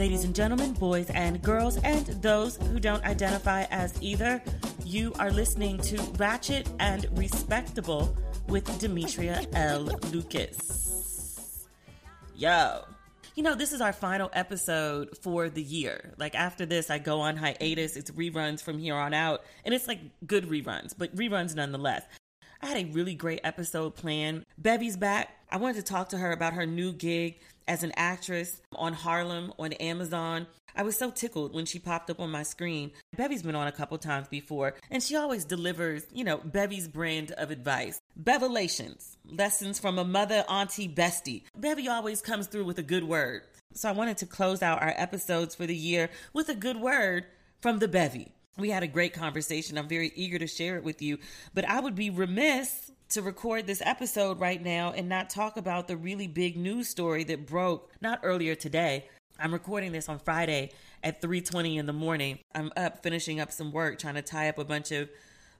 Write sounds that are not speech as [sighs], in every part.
Ladies and gentlemen, boys and girls, and those who don't identify as either, you are listening to Ratchet and Respectable with Demetria L. Lucas. Yo. You know, this is our final episode for the year. Like, after this, I go on hiatus. It's reruns from here on out. And it's like good reruns, but reruns nonetheless. I had a really great episode planned. Bevy's back. I wanted to talk to her about her new gig as an actress on Harlem on Amazon. I was so tickled when she popped up on my screen. Bevy's been on a couple times before, and she always delivers, you know, Bevy's brand of advice. Bevelations, lessons from a mother, auntie, bestie. Bevy always comes through with a good word. So I wanted to close out our episodes for the year with a good word from the Bevy. We had a great conversation. I'm very eager to share it with you, but I would be remiss to record this episode right now and not talk about the really big news story that broke not earlier today. I'm recording this on Friday at 3:20 in the morning. I'm up finishing up some work trying to tie up a bunch of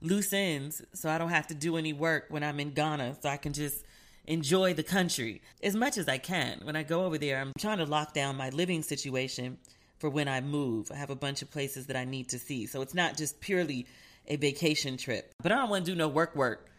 loose ends so I don't have to do any work when I'm in Ghana so I can just enjoy the country as much as I can. When I go over there, I'm trying to lock down my living situation for when I move. I have a bunch of places that I need to see. So it's not just purely a vacation trip. But I don't want to do no work work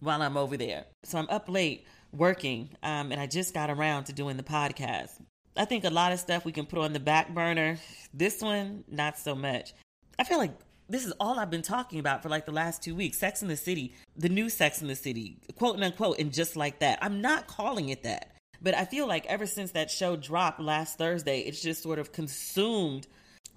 while I'm over there. So I'm up late working, um, and I just got around to doing the podcast. I think a lot of stuff we can put on the back burner. This one, not so much. I feel like this is all I've been talking about for like the last two weeks. Sex in the City, the new Sex in the City, quote and unquote, and just like that. I'm not calling it that. But I feel like ever since that show dropped last Thursday, it's just sort of consumed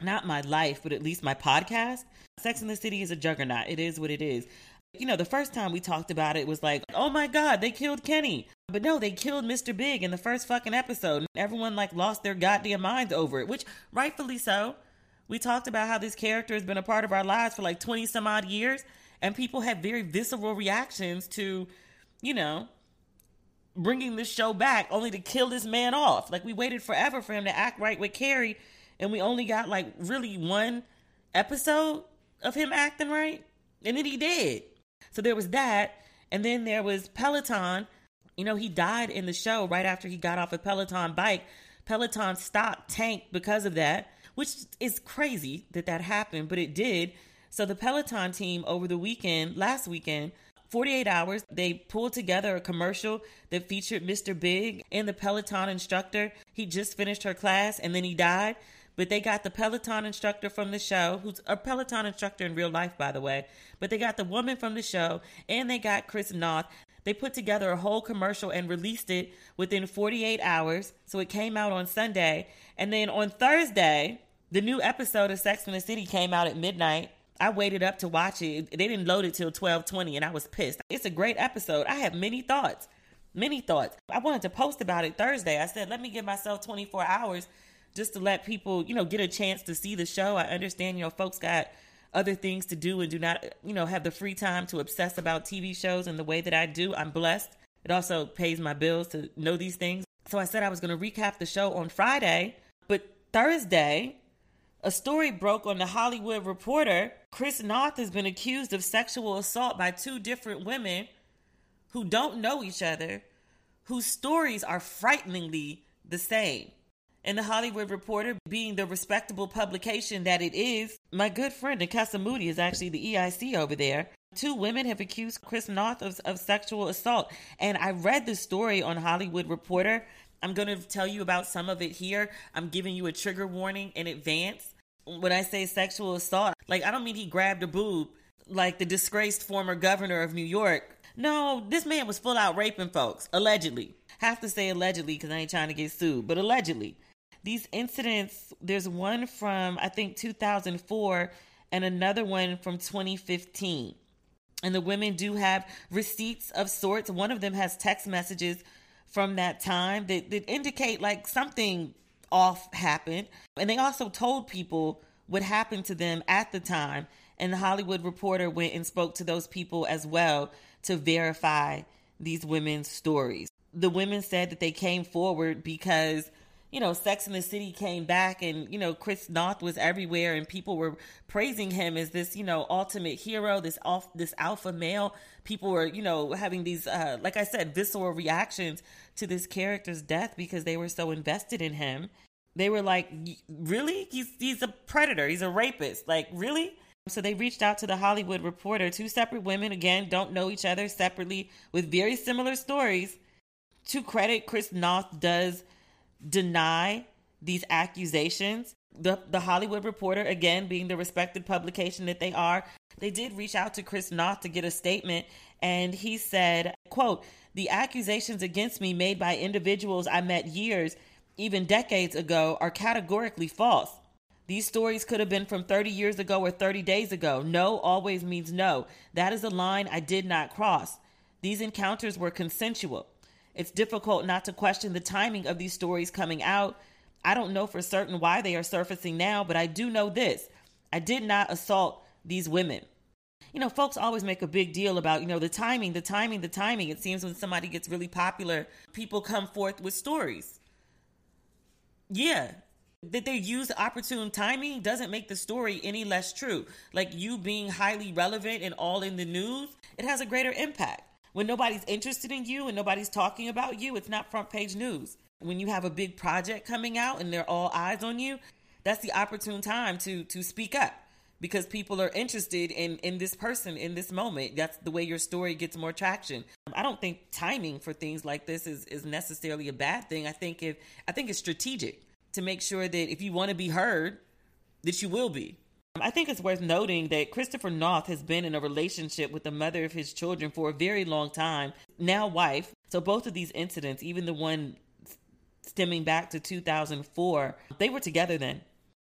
not my life, but at least my podcast. Sex in the City is a juggernaut. It is what it is. You know, the first time we talked about it was like, oh my God, they killed Kenny. But no, they killed Mr. Big in the first fucking episode. And everyone like lost their goddamn minds over it, which rightfully so. We talked about how this character has been a part of our lives for like 20 some odd years, and people have very visceral reactions to, you know, bringing this show back only to kill this man off. Like we waited forever for him to act right with Carrie, and we only got like really one episode of him acting right, and then he did. So there was that. And then there was Peloton. You know, he died in the show right after he got off a Peloton bike. Peloton stock tanked because of that, which is crazy that that happened, but it did. So the Peloton team over the weekend, last weekend, 48 hours, they pulled together a commercial that featured Mr. Big and the Peloton instructor. He just finished her class and then he died. But they got the Peloton instructor from the show, who's a Peloton instructor in real life, by the way. But they got the woman from the show, and they got Chris Noth. They put together a whole commercial and released it within 48 hours. So it came out on Sunday. And then on Thursday, the new episode of Sex in the City came out at midnight. I waited up to watch it. They didn't load it till 12:20 and I was pissed. It's a great episode. I have many thoughts. Many thoughts. I wanted to post about it Thursday. I said, "Let me give myself 24 hours just to let people, you know, get a chance to see the show. I understand, you know, folks got other things to do and do not, you know, have the free time to obsess about TV shows in the way that I do. I'm blessed. It also pays my bills to know these things. So I said I was going to recap the show on Friday, but Thursday, a story broke on the Hollywood Reporter. Chris Noth has been accused of sexual assault by two different women who don't know each other, whose stories are frighteningly the same and the Hollywood Reporter, being the respectable publication that it is, my good friend Nekesa Moody is actually the EIC over there. Two women have accused Chris Noth of, of sexual assault. And I read the story on Hollywood Reporter. I'm going to tell you about some of it here. I'm giving you a trigger warning in advance. When I say sexual assault, like I don't mean he grabbed a boob like the disgraced former governor of New York. No, this man was full out raping folks, allegedly. Have to say allegedly because I ain't trying to get sued, but allegedly these incidents, there's one from, I think, 2004 and another one from 2015. And the women do have receipts of sorts. One of them has text messages from that time that, that indicate like something off happened. And they also told people what happened to them at the time. And the Hollywood Reporter went and spoke to those people as well to verify these women's stories. The women said that they came forward because you know, Sex in the City came back and, you know, Chris Noth was everywhere and people were praising him as this, you know, ultimate hero, this off this alpha male. People were, you know, having these uh like I said, visceral reactions to this character's death because they were so invested in him. They were like, really? He's, he's a predator. He's a rapist. Like, really? So they reached out to the Hollywood Reporter. Two separate women, again, don't know each other separately with very similar stories. To credit, Chris Noth does deny these accusations. The, the Hollywood Reporter, again, being the respected publication that they are, they did reach out to Chris Noth to get a statement. And he said, quote, the accusations against me made by individuals I met years, even decades ago, are categorically false. These stories could have been from 30 years ago or 30 days ago. No always means no. That is a line I did not cross. These encounters were consensual. It's difficult not to question the timing of these stories coming out. I don't know for certain why they are surfacing now, but I do know this I did not assault these women. You know, folks always make a big deal about, you know, the timing, the timing, the timing. It seems when somebody gets really popular, people come forth with stories. Yeah, that they use opportune timing doesn't make the story any less true. Like you being highly relevant and all in the news, it has a greater impact. When nobody's interested in you and nobody's talking about you, it's not front page news. When you have a big project coming out and they're all eyes on you, that's the opportune time to to speak up because people are interested in in this person in this moment. That's the way your story gets more traction. I don't think timing for things like this is is necessarily a bad thing. I think if I think it's strategic to make sure that if you want to be heard, that you will be. I think it's worth noting that Christopher Noth has been in a relationship with the mother of his children for a very long time, now wife. So both of these incidents, even the one stemming back to 2004, they were together then.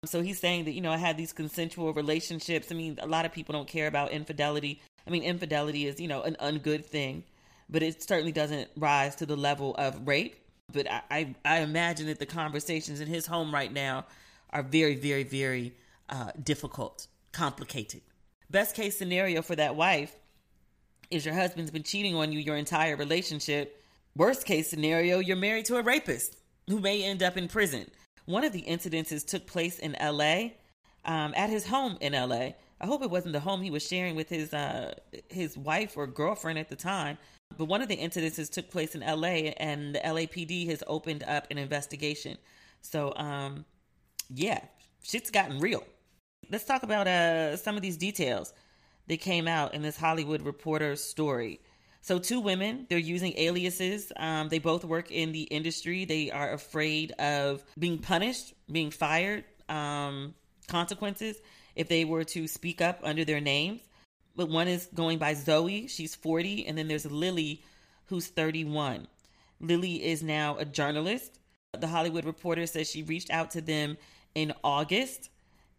So he's saying that, you know, I had these consensual relationships. I mean, a lot of people don't care about infidelity. I mean, infidelity is, you know, an ungood thing, but it certainly doesn't rise to the level of rape. But I, I, I imagine that the conversations in his home right now are very, very, very uh, difficult, complicated. Best case scenario for that wife is your husband's been cheating on you your entire relationship. Worst case scenario, you're married to a rapist who may end up in prison. One of the incidences took place in LA, um, at his home in LA. I hope it wasn't the home he was sharing with his uh, his wife or girlfriend at the time. But one of the incidences took place in LA, and the LAPD has opened up an investigation. So, um, yeah, shit's gotten real. Let's talk about uh, some of these details that came out in this Hollywood Reporter story. So, two women, they're using aliases. Um, they both work in the industry. They are afraid of being punished, being fired, um, consequences if they were to speak up under their names but one is going by Zoe. She's 40. And then there's Lily, who's 31. Lily is now a journalist. The Hollywood Reporter says she reached out to them in August.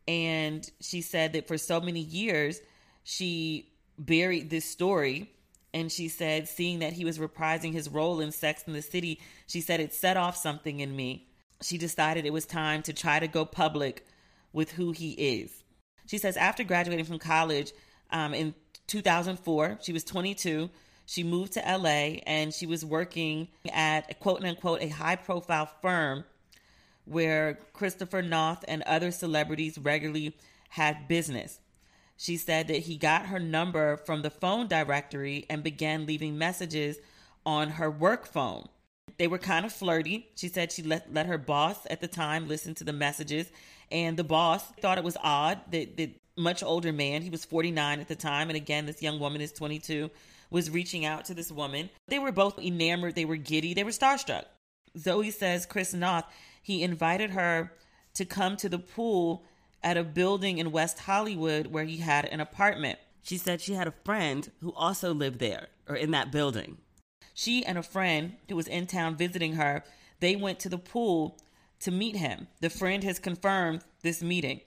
And she said that for so many years, she buried this story. And she said, seeing that he was reprising his role in Sex in the City, she said it set off something in me. She decided it was time to try to go public with who he is. She says, after graduating from college, um, in 2004. She was 22. She moved to LA and she was working at a quote unquote a high profile firm where Christopher Noth and other celebrities regularly had business. She said that he got her number from the phone directory and began leaving messages on her work phone. They were kind of flirty. She said she let, let her boss at the time listen to the messages, and the boss thought it was odd that, that much older man. He was 49 at the time. And again, this young woman is 22, was reaching out to this woman. They were both enamored. They were giddy. They were starstruck. Zoe says Chris Noth, he invited her to come to the pool at a building in West Hollywood where he had an apartment. She said she had a friend who also lived there or in that building. She and a friend who was in town visiting her, they went to the pool to meet him. The friend has confirmed this meeting.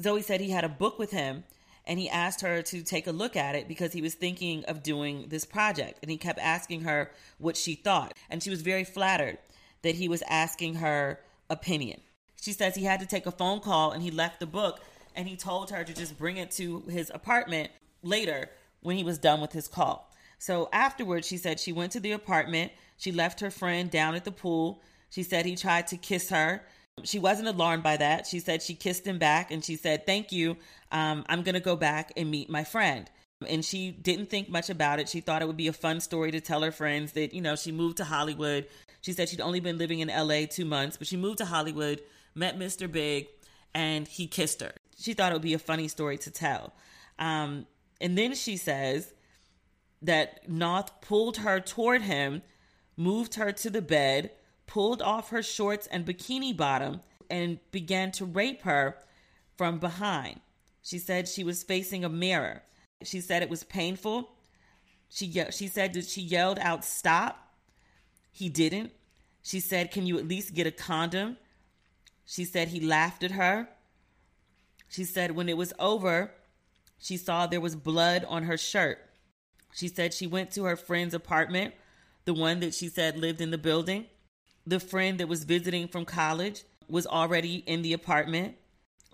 Zoe said he had a book with him and he asked her to take a look at it because he was thinking of doing this project. And he kept asking her what she thought. And she was very flattered that he was asking her opinion. She says he had to take a phone call and he left the book and he told her to just bring it to his apartment later when he was done with his call. So afterwards, she said she went to the apartment. She left her friend down at the pool. She said he tried to kiss her she wasn't alarmed by that. She said she kissed him back and she said, Thank you. Um, I'm going to go back and meet my friend. And she didn't think much about it. She thought it would be a fun story to tell her friends that, you know, she moved to Hollywood. She said she'd only been living in LA two months, but she moved to Hollywood met Mr. Big, and he kissed her. She thought it would be a funny story to tell. Um, and then she says that Noth pulled her toward him, moved her to the bed, pulled off her shorts and bikini bottom, and began to rape her from behind. She said she was facing a mirror. She said it was painful. She she said that she yelled out stop. He didn't. She said, "Can you at least get a condom?" She said he laughed at her. She said when it was over, she saw there was blood on her shirt. She said she went to her friend's apartment, the one that she said lived in the building. The friend that was visiting from college was already in the apartment.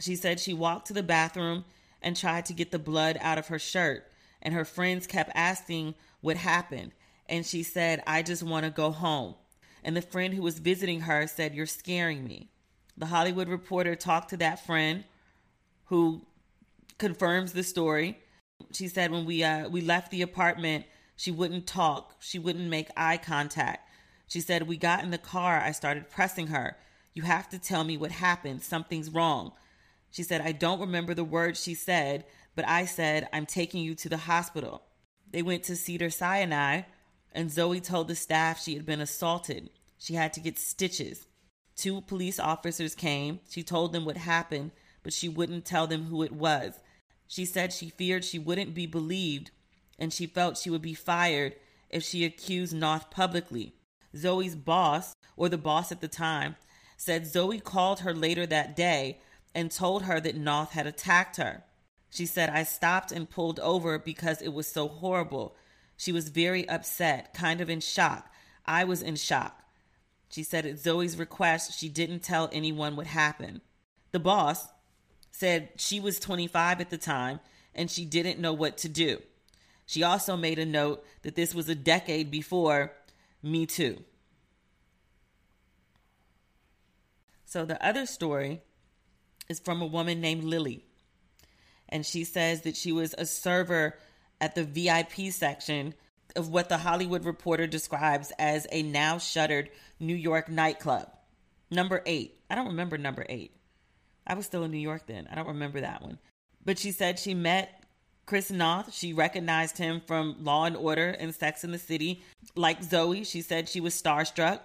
She said she walked to the bathroom and tried to get the blood out of her shirt, and her friends kept asking what happened. And she said, I just want to go home. And the friend who was visiting her said, You're scaring me. The Hollywood Reporter talked to that friend who confirms the story. She said when we uh, we left the apartment, she wouldn't talk. She wouldn't make eye contact. She said we got in the car. I started pressing her. You have to tell me what happened. Something's wrong. She said I don't remember the words she said, but I said I'm taking you to the hospital. They went to Cedar Sinai, and Zoe told the staff she had been assaulted. She had to get stitches. Two police officers came. She told them what happened, but she wouldn't tell them who it was. She said she feared she wouldn't be believed and she felt she would be fired if she accused Noth publicly. Zoe's boss, or the boss at the time, said Zoe called her later that day and told her that Noth had attacked her. She said, I stopped and pulled over because it was so horrible. She was very upset, kind of in shock. I was in shock. She said at Zoe's request, she didn't tell anyone what happened. The boss, said she was 25 at the time and she didn't know what to do. She also made a note that this was a decade before Me Too. So the other story is from a woman named Lily. And she says that she was a server at the VIP section of what the Hollywood Reporter describes as a now shuttered New York nightclub. Number eight. I don't remember number eight. I was still in New York then. I don't remember that one. But she said she met Chris Noth. She recognized him from Law and Order and Sex in the City. Like Zoe, she said she was starstruck.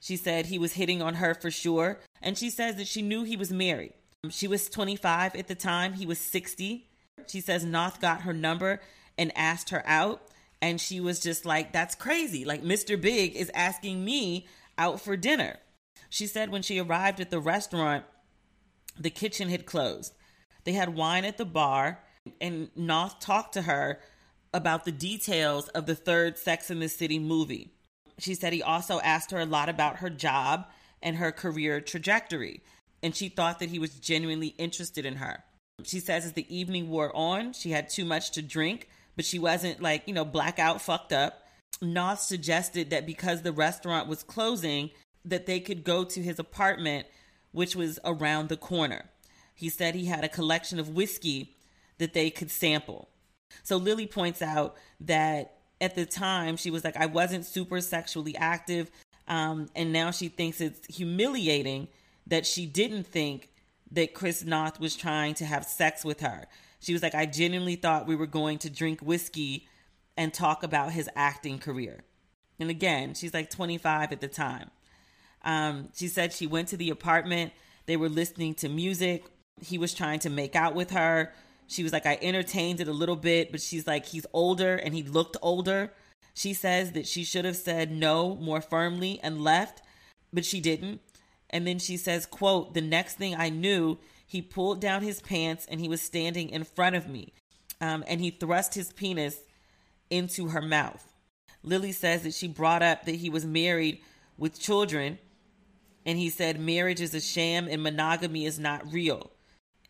She said he was hitting on her for sure. And she says that she knew he was married. She was 25 at the time, he was 60. She says Noth got her number and asked her out. And she was just like, that's crazy. Like, Mr. Big is asking me out for dinner. She said when she arrived at the restaurant, the kitchen had closed. They had wine at the bar, and Noth talked to her about the details of the third Sex in the City movie. She said he also asked her a lot about her job and her career trajectory, and she thought that he was genuinely interested in her. She says as the evening wore on, she had too much to drink, but she wasn't like, you know, blackout fucked up. Noth suggested that because the restaurant was closing, that they could go to his apartment which was around the corner. He said he had a collection of whiskey that they could sample. So Lily points out that at the time she was like, I wasn't super sexually active. Um, and now she thinks it's humiliating that she didn't think that Chris Noth was trying to have sex with her. She was like, I genuinely thought we were going to drink whiskey and talk about his acting career. And again, she's like 25 at the time. Um, she said she went to the apartment. They were listening to music. He was trying to make out with her. She was like, I entertained it a little bit, but she's like, he's older and he looked older. She says that she should have said no more firmly and left, but she didn't. And then she says, quote, the next thing I knew, he pulled down his pants and he was standing in front of me. Um, and he thrust his penis into her mouth. Lily says that she brought up that he was married with children and he said marriage is a sham and monogamy is not real.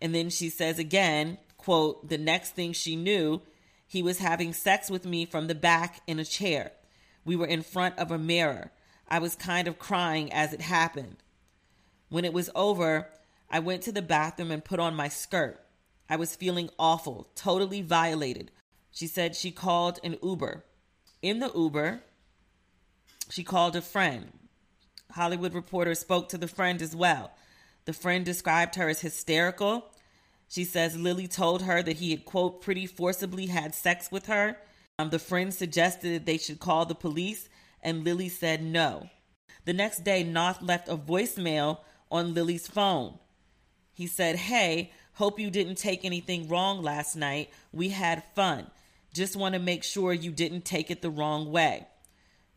And then she says again, quote, the next thing she knew, he was having sex with me from the back in a chair. We were in front of a mirror. I was kind of crying as it happened. When it was over, I went to the bathroom and put on my skirt. I was feeling awful, totally violated. She said she called an Uber. In the Uber, she called a friend. Hollywood Reporter spoke to the friend as well. The friend described her as hysterical. She says Lily told her that he had, quote, pretty forcibly had sex with her. Um, the friend suggested that they should call the police, and Lily said no. The next day, Noth left a voicemail on Lily's phone. He said, Hey, hope you didn't take anything wrong last night. We had fun. Just want to make sure you didn't take it the wrong way.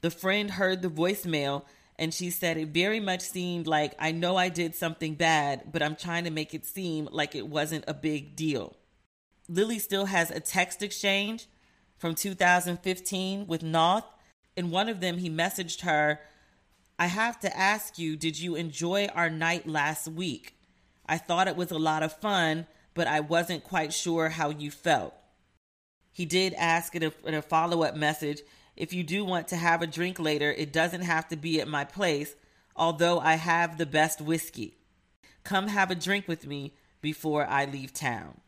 The friend heard the voicemail and she said it very much seemed like I know I did something bad, but I'm trying to make it seem like it wasn't a big deal. Lily still has a text exchange from 2015 with Noth. In one of them, he messaged her, I have to ask you, did you enjoy our night last week? I thought it was a lot of fun, but I wasn't quite sure how you felt. He did ask in a, a follow up message if you do want to have a drink later, it doesn't have to be at my place, although I have the best whiskey. Come have a drink with me before I leave town.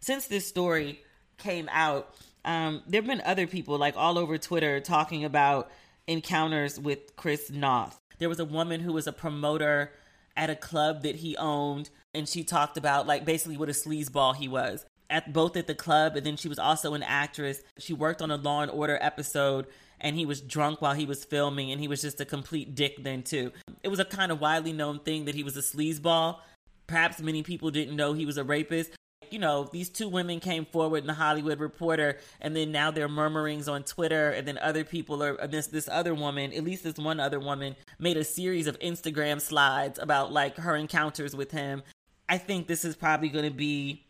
Since this story came out, um, there have been other people like all over Twitter talking about encounters with Chris Noth. There was a woman who was a promoter at a club that he owned, and she talked about like basically what a sleazeball he was at both at the club and then she was also an actress. She worked on a Law and Order episode and he was drunk while he was filming and he was just a complete dick then too. It was a kind of widely known thing that he was a sleazeball. Perhaps many people didn't know he was a rapist. You know, these two women came forward in the Hollywood Reporter, and then now there are murmurings on Twitter, and then other people are this this other woman, at least this one other woman, made a series of Instagram slides about like her encounters with him. I think this is probably going to be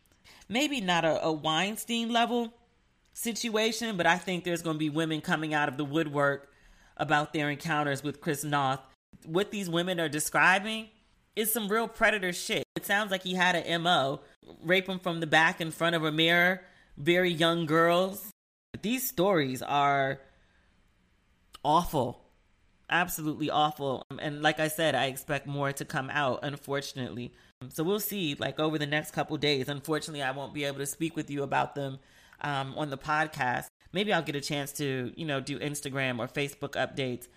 maybe not a, a Weinstein level situation, but I think there's going to be women coming out of the woodwork about their encounters with Chris Noth. What these women are describing is some real predator shit. It sounds like he had an MO rape them from the back in front of a mirror, very young girls. These stories are awful. Absolutely awful. And like I said, I expect more to come out, unfortunately. So we'll see, like over the next couple days. Unfortunately, I won't be able to speak with you about them um, on the podcast. Maybe I'll get a chance to, you know, do Instagram or Facebook updates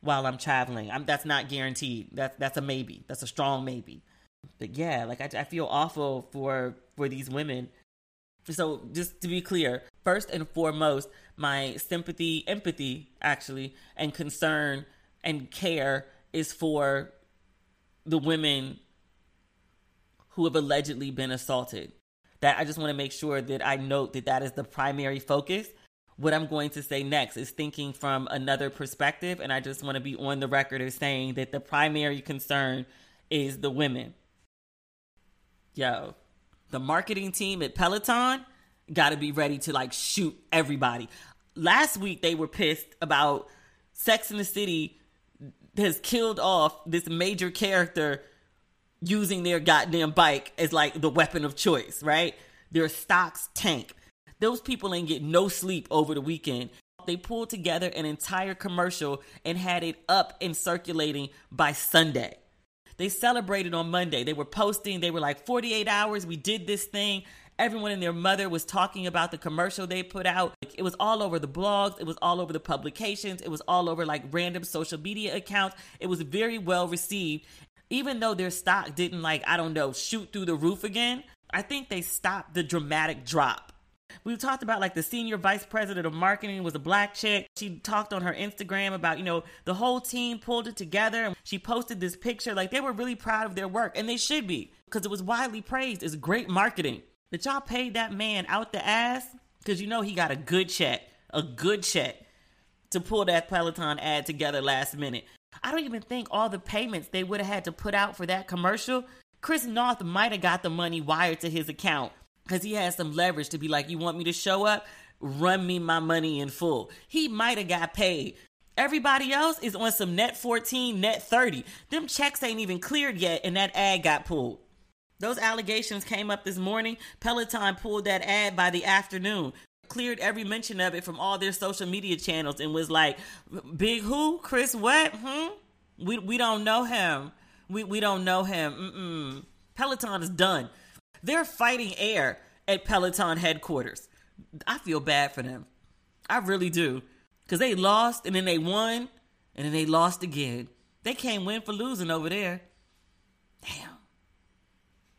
while I'm traveling. I'm, that's not guaranteed. That's that's a maybe. That's a strong maybe. But yeah, like I, I feel awful for for these women. So just to be clear, first and foremost, my sympathy, empathy, actually, and concern and care is for the women who have allegedly been assaulted. That I just want to make sure that I note that that is the primary focus. What I'm going to say next is thinking from another perspective, and I just want to be on the record as saying that the primary concern is the women. Yo, the marketing team at Peloton got to be ready to like shoot everybody. Last week they were pissed about Sex in the City has killed off this major character using their goddamn bike as like the weapon of choice, right? Their stocks tank. Those people ain't get no sleep over the weekend. They pulled together an entire commercial and had it up and circulating by Sunday. They celebrated on Monday. They were posting, they were like 48 hours, we did this thing. Everyone and their mother was talking about the commercial they put out. It was all over the blogs, it was all over the publications, it was all over like random social media accounts. It was very well received even though their stock didn't like, I don't know, shoot through the roof again, I think they stopped the dramatic drop. We talked about like the senior vice president of marketing was a black chick. She talked on her Instagram about, you know, the whole team pulled it together and she posted this picture. Like they were really proud of their work and they should be because it was widely praised as great marketing. That y'all paid that man out the ass because you know he got a good check, a good check to pull that Peloton ad together last minute. I don't even think all the payments they would have had to put out for that commercial, Chris Noth might have got the money wired to his account because he has some leverage to be like, You want me to show up? Run me my money in full. He might have got paid. Everybody else is on some net 14, net 30. Them checks ain't even cleared yet, and that ad got pulled. Those allegations came up this morning. Peloton pulled that ad by the afternoon cleared every mention of it from all their social media channels and was like, "Big who? Chris what? Hmm? We we don't know him. We we don't know him. Mm-mm. Peloton is done. They're fighting air at Peloton headquarters. I feel bad for them. I really do, because they lost and then they won and then they lost again. They can't win for losing over there. Damn.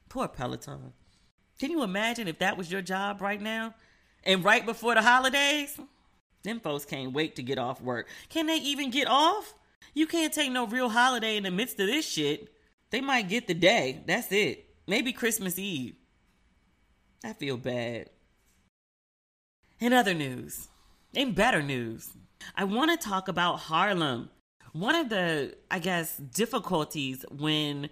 Poor Peloton. Can you imagine if that was your job right now? And right before the holidays? Them folks can't wait to get off work. Can they even get off? You can't take no real holiday in the midst of this shit. They might get the day. That's it. Maybe Christmas Eve. I feel bad. In other news, in better news, I want to talk about Harlem. One of the, I guess, difficulties when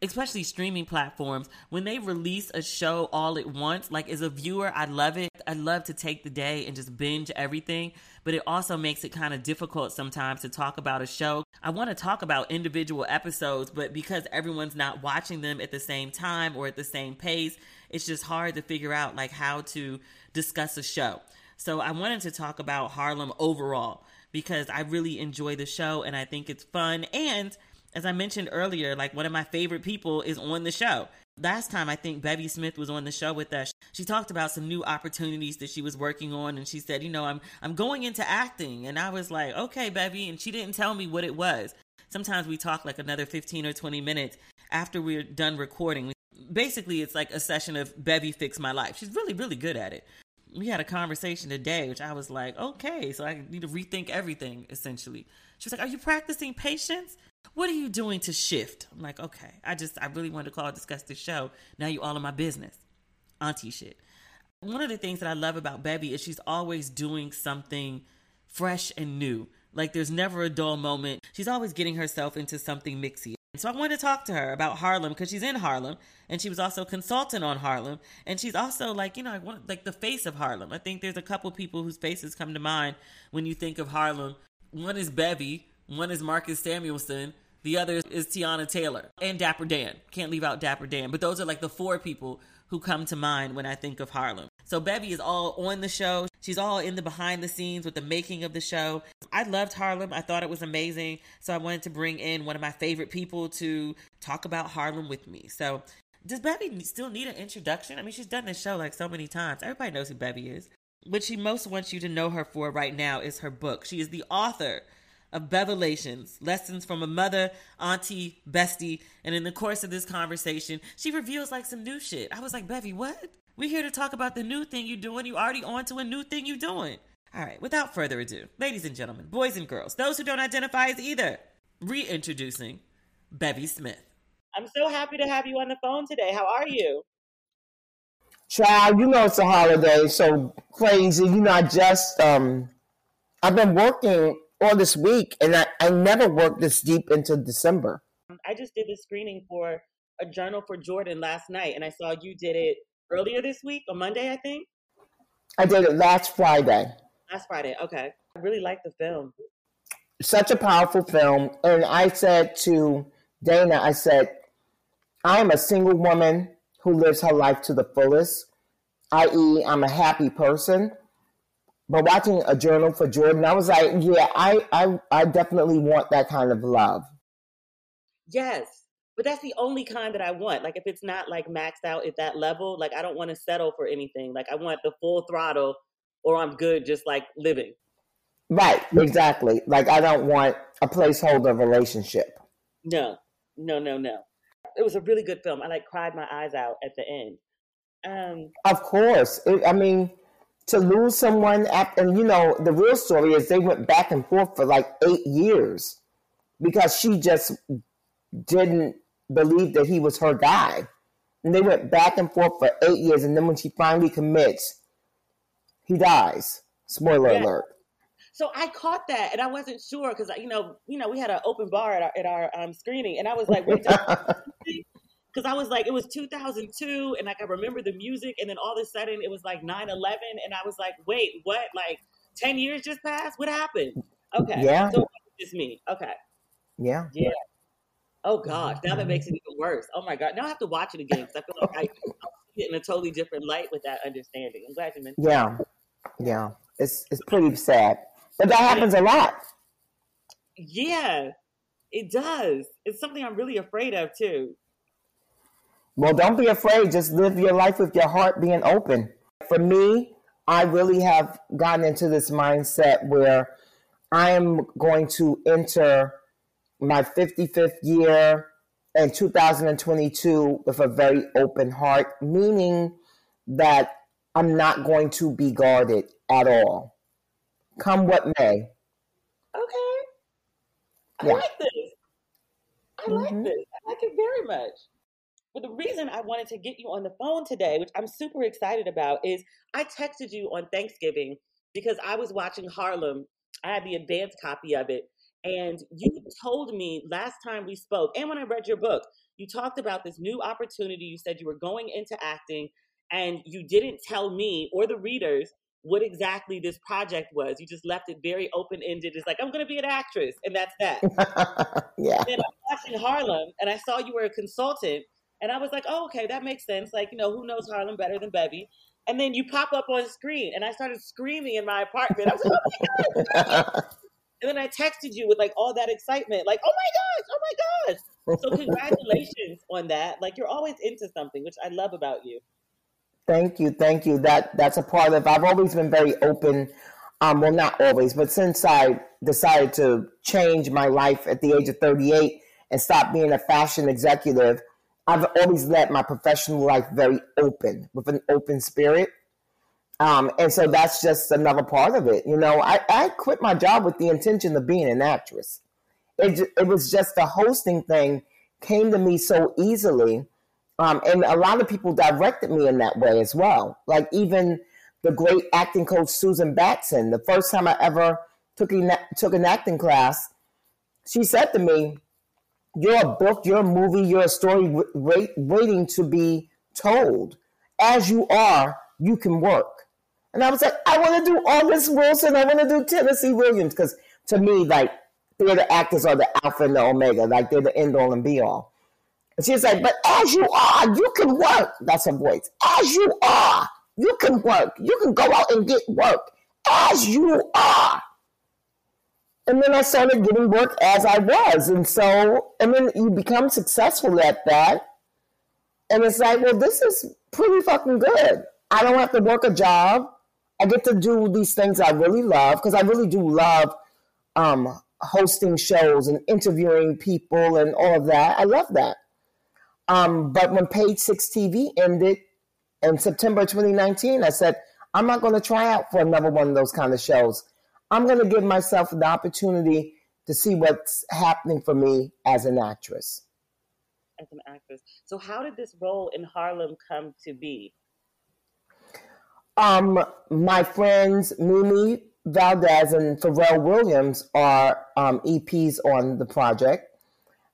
especially streaming platforms when they release a show all at once like as a viewer i love it i love to take the day and just binge everything but it also makes it kind of difficult sometimes to talk about a show. I want to talk about individual episodes but because everyone's not watching them at the same time or at the same pace it's just hard to figure out like how to discuss a show. So i wanted to talk about harlem overall because i really enjoy the show and i think it's fun. And as I mentioned earlier, like one of my favorite people is on the show. Last time I think Bevy Smith was on the show with us, she talked about some new opportunities that she was working on and she said, "You know, I'm I'm going into acting." And I was like, "Okay, Bevy," and she didn't tell me what it was. Sometimes we talk like another 15 or 20 minutes after we're done recording. Basically, it's like a session of Bevy fix my life. She's really really good at it. We had a conversation today, which I was like, "Okay, so I need to rethink everything essentially." She was like, "Are you practicing patience?" What are you doing to shift? I'm like, okay. I just, I really wanted to call discuss this show. Now you all in my business. Auntie shit. One of the things that I love about Bevy is she's always doing something fresh and new. Like there's never a dull moment. She's always getting herself into something mixy. So I wanted to talk to her about Harlem because she's in Harlem and she was also consultant on Harlem and she's also like you know I want like the face of Harlem. I think there's a couple people whose faces come to mind when you think of Harlem. One is Bevy, one is Marcus Samuelsson. The other is Teyana Taylor and Dapper Dan. Can't leave out Dapper Dan. But those are like the four people who come to mind when I think of Harlem. So Bevy is all on the show. She's all in the behind the scenes with the making of the show. I loved Harlem. I thought it was amazing. So I wanted to bring in one of my favorite people to talk about Harlem with me. So does Bevy still need an introduction? I mean, she's done this show like so many times. Everybody knows who Bevy is. What she most wants you to know her for right now is her book. She is the author of Bevelations, lessons from a mother, auntie, bestie. And in the course of this conversation, she reveals like some new shit. I was like, Bevy, what? We're here to talk about the new thing you're doing. You already on to a new thing you're doing. All right, without further ado, ladies and gentlemen, boys and girls, those who don't identify as either, reintroducing Bevy Smith. I'm so happy to have you on the phone today. How are you? Child, you know it's a holiday, so crazy. You know, I just um I've been working all this week, and I, I never worked this deep into December. Um, I just did the screening for a journal for Jordan last night, and I saw you did it earlier this week on Monday, I think. I did it last Friday. Last Friday, okay. I really like the film. Such a powerful film, and I said to Dana, I said, I am a single woman who lives her life to the fullest, i.e., I'm a happy person but watching a journal for Jordan, I was like, yeah, I, I, I definitely want that kind of love. Yes, but that's the only kind that I want. Like, if it's not like maxed out at that level, like I don't want to settle for anything. Like, I want the full throttle, or I'm good just like living. Right, exactly. Like, I don't want a placeholder relationship. No, no, no, no. It was a really good film. I like cried my eyes out at the end. Um, of course. It, I mean, to lose someone after, and you know the real story is they went back and forth for like eight years because she just didn't believe that he was her guy. And they went back and forth for eight years and then when she finally commits he dies. Spoiler yeah. alert. So I caught that, and I wasn't sure because you know, you know, we had an open bar at our, at our um, screening, and I was like, "Wait, [laughs] because I was like, it was 2002, and like I remember the music, and then all of a sudden it was like 9 11, and I was like, wait, what? Like 10 years just passed? What happened? Okay. Yeah. So it's me. Okay. Yeah. Yeah. Oh gosh, now that makes it even worse. Oh my god, now I have to watch it again because I feel like I, see it in a totally different light with that understanding. I'm glad you mentioned. Yeah, yeah, it's it's pretty sad, but that happens a lot. Yeah, it does. It's something I'm really afraid of too. Well, don't be afraid. Just live your life with your heart being open. For me, I really have gotten into this mindset where I am going to enter my 55th year in 2022 with a very open heart, meaning that I'm not going to be guarded at all, come what may. Okay. I yeah. like this. I like mm-hmm. this. I like it very much. But the reason I wanted to get you on the phone today, which I'm super excited about, is I texted you on Thanksgiving because I was watching Harlem. I had the advanced copy of it. And you told me last time we spoke, and when I read your book, you talked about this new opportunity. You said you were going into acting, and you didn't tell me or the readers what exactly this project was. You just left it very open ended. It's like, I'm going to be an actress, and that's that. [laughs] yeah. And then I'm watching Harlem, and I saw you were a consultant, and I was like, oh, okay, that makes sense. Like, you know, who knows Harlem better than Bevy? And then you pop up on screen, and I started screaming in my apartment. I was like, oh my God. [laughs] and then I texted you with like all that excitement, like, oh my gosh, oh my gosh. So congratulations on that. Like, you're always into something, which I love about you. Thank you, thank you. That that's a part of. I've always been very open. Um, well, not always, but since I decided to change my life at the age of 38 and stop being a fashion executive, I've always let my professional life very open with an open spirit. Um, and so that's just another part of it. You know, I, I quit my job with the intention of being an actress. It, it was just the hosting thing came to me so easily um, and a lot of people directed me in that way as well. Like even the great acting coach Susan Batson, the first time I ever took, a, took an acting class, she said to me, You're a book, you're a movie, you're a story wait, waiting to be told. As you are, you can work. And I was like, I want to do August Wilson, I want to do Tennessee Williams, because to me, like, theater actors are the alpha and the omega, like they're the end all and be all. And she's like, but as you are, you can work. That's her voice. As you are, you can work. You can go out and get work as you are. And then I started getting work as I was. And so, and then you become successful at that. And it's like, well, this is pretty fucking good. I don't have to work a job. I get to do these things I really love because I really do love um, hosting shows and interviewing people and all of that. I love that. Um, but when Page Six TV ended in September 2019, I said, I'm not going to try out for another one of those kind of shows. I'm going to give myself the opportunity to see what's happening for me as an actress. As an actress. So, how did this role in Harlem come to be? Um, my friends Mimi Valdez and Pharrell Williams are um, EPs on the project.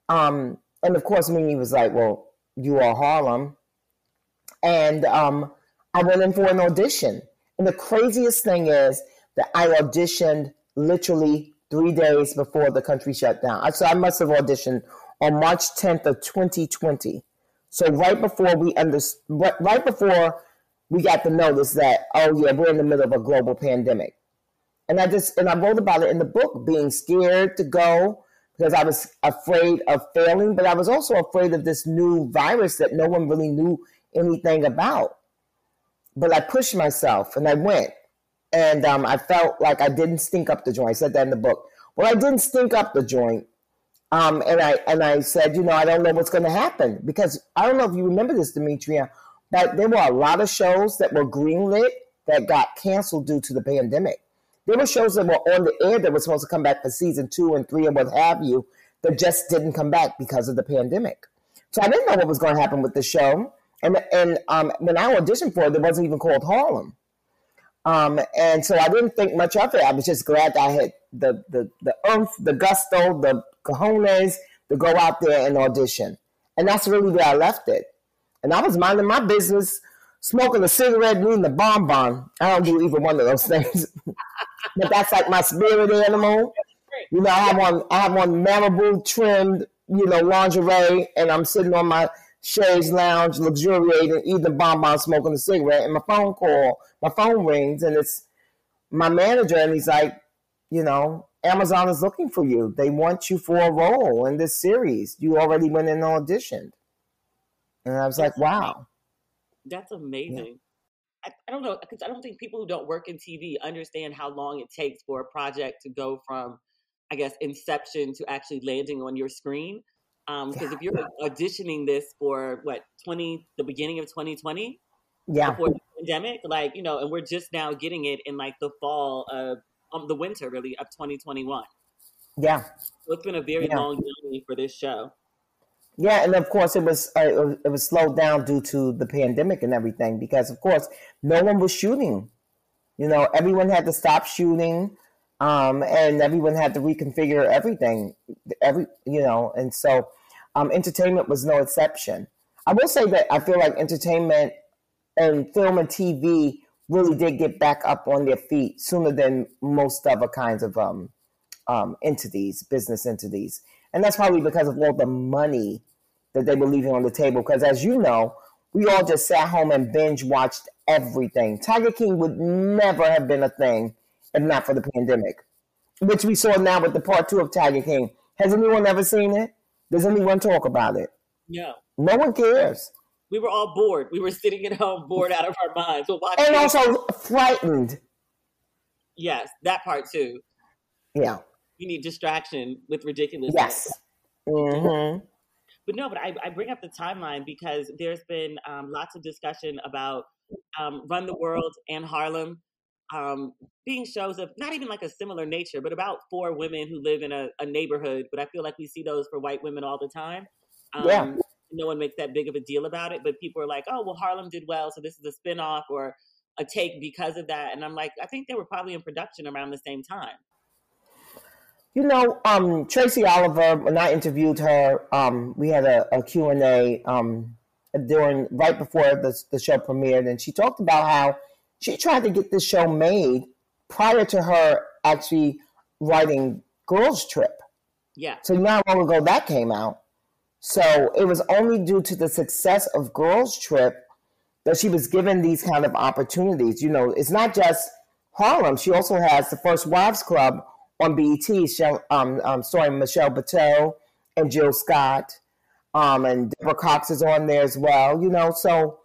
Um, and of course, Mimi was like, "Well, you are Harlem," and um, I went in for an audition. And the craziest thing is that I auditioned literally three days before the country shut down. So I must have auditioned on March 10th of 2020. So right before we under, right before we got the notice that oh yeah we're in the middle of a global pandemic, and I just and I wrote about it in the book, being scared to go, because I was afraid of failing, but I was also afraid of this new virus that no one really knew anything about. But I pushed myself and I went. And um, I felt like I didn't stink up the joint. I said that in the book. Well, I didn't stink up the joint. Um, and I and I said, you know, I don't know what's going to happen because I don't know if you remember this, Demetria, but there were a lot of shows that were greenlit that got canceled due to the pandemic. There were shows that were on the air that were supposed to come back for season two and three and what have you, that just didn't come back because of the pandemic. So I didn't know what was going to happen with the show. And, and um, when I auditioned for it, it wasn't even called Harlem. Um, and so I didn't think much of it. I was just glad I had the, the, the oomph, the gusto, the cojones to go out there and audition. And that's really where I left it. And I was minding my business, smoking a cigarette, eating a bonbon. I don't do either one of those [laughs] things. but that's like my spirit animal. You know, I have on I have on marabou trimmed, you know, lingerie, and I'm sitting on my chaise lounge, luxuriating, eating bonbon, smoking a cigarette, and my phone call, my phone rings, and it's my manager, and he's like, you know, Amazon is looking for you. They want you for a role in this series. You already went in and auditioned. And I was like, wow. That's amazing. I, I don't know because I don't think people who don't work in TV understand how long it takes for a project to go from, I guess, inception to actually landing on your screen. Because um, if you're auditioning this for what 20 the beginning of 2020 yeah. before the pandemic like you know and we're just now getting it in like the fall of um, the winter really of 2021 yeah. So it's been a very yeah. long journey for this show. Yeah, and of course it was uh, it was slowed down due to the pandemic and everything because of course no one was shooting. You know, everyone had to stop shooting, um, and everyone had to reconfigure everything. Every you know, and so um, entertainment was no exception. I will say that I feel like entertainment and film and TV really did get back up on their feet sooner than most other kinds of um, um, entities, business entities. And that's probably because of all the money that they were leaving on the table. Because as you know, we all just sat home and binge watched everything. Tiger King would never have been a thing if not for the pandemic, which we saw now with the part two of Tiger King. Has anyone ever seen it? Does anyone talk about it? No. No one cares. We were all bored. We were sitting at home, bored out of our minds. Well, and also frightened. Yes, that part too. Yeah you need distraction with ridiculous. Yes. Mm-hmm. But no, but I, I, bring up the timeline because there's been um, lots of discussion about um, Run the World and Harlem um, being shows of not even like a similar nature, but about four women who live in a, a neighborhood. But I feel like we see those for white women all the time. yeah. Um, no one makes that big of a deal about it, but people are like, "Oh, well, Harlem did well, so this is a spinoff or a take because of that." And I'm like, I think they were probably in production around the same time. You know, um, Tracy Oliver, when I interviewed her, um, we had a, a Q&A um, during, right before the, the show premiered, and she talked about how she tried to get this show made prior to her actually writing Girls Trip. Yeah. So not long ago that came out. So it was only due to the success of Girls Trip that she was given these kind of opportunities. You know, it's not just Harlem. She also has the First Wives Club on BET, show, um, um, starring Michelle Buteau and Jill Scott, um, and Deborah Cox is on there as well. You know, so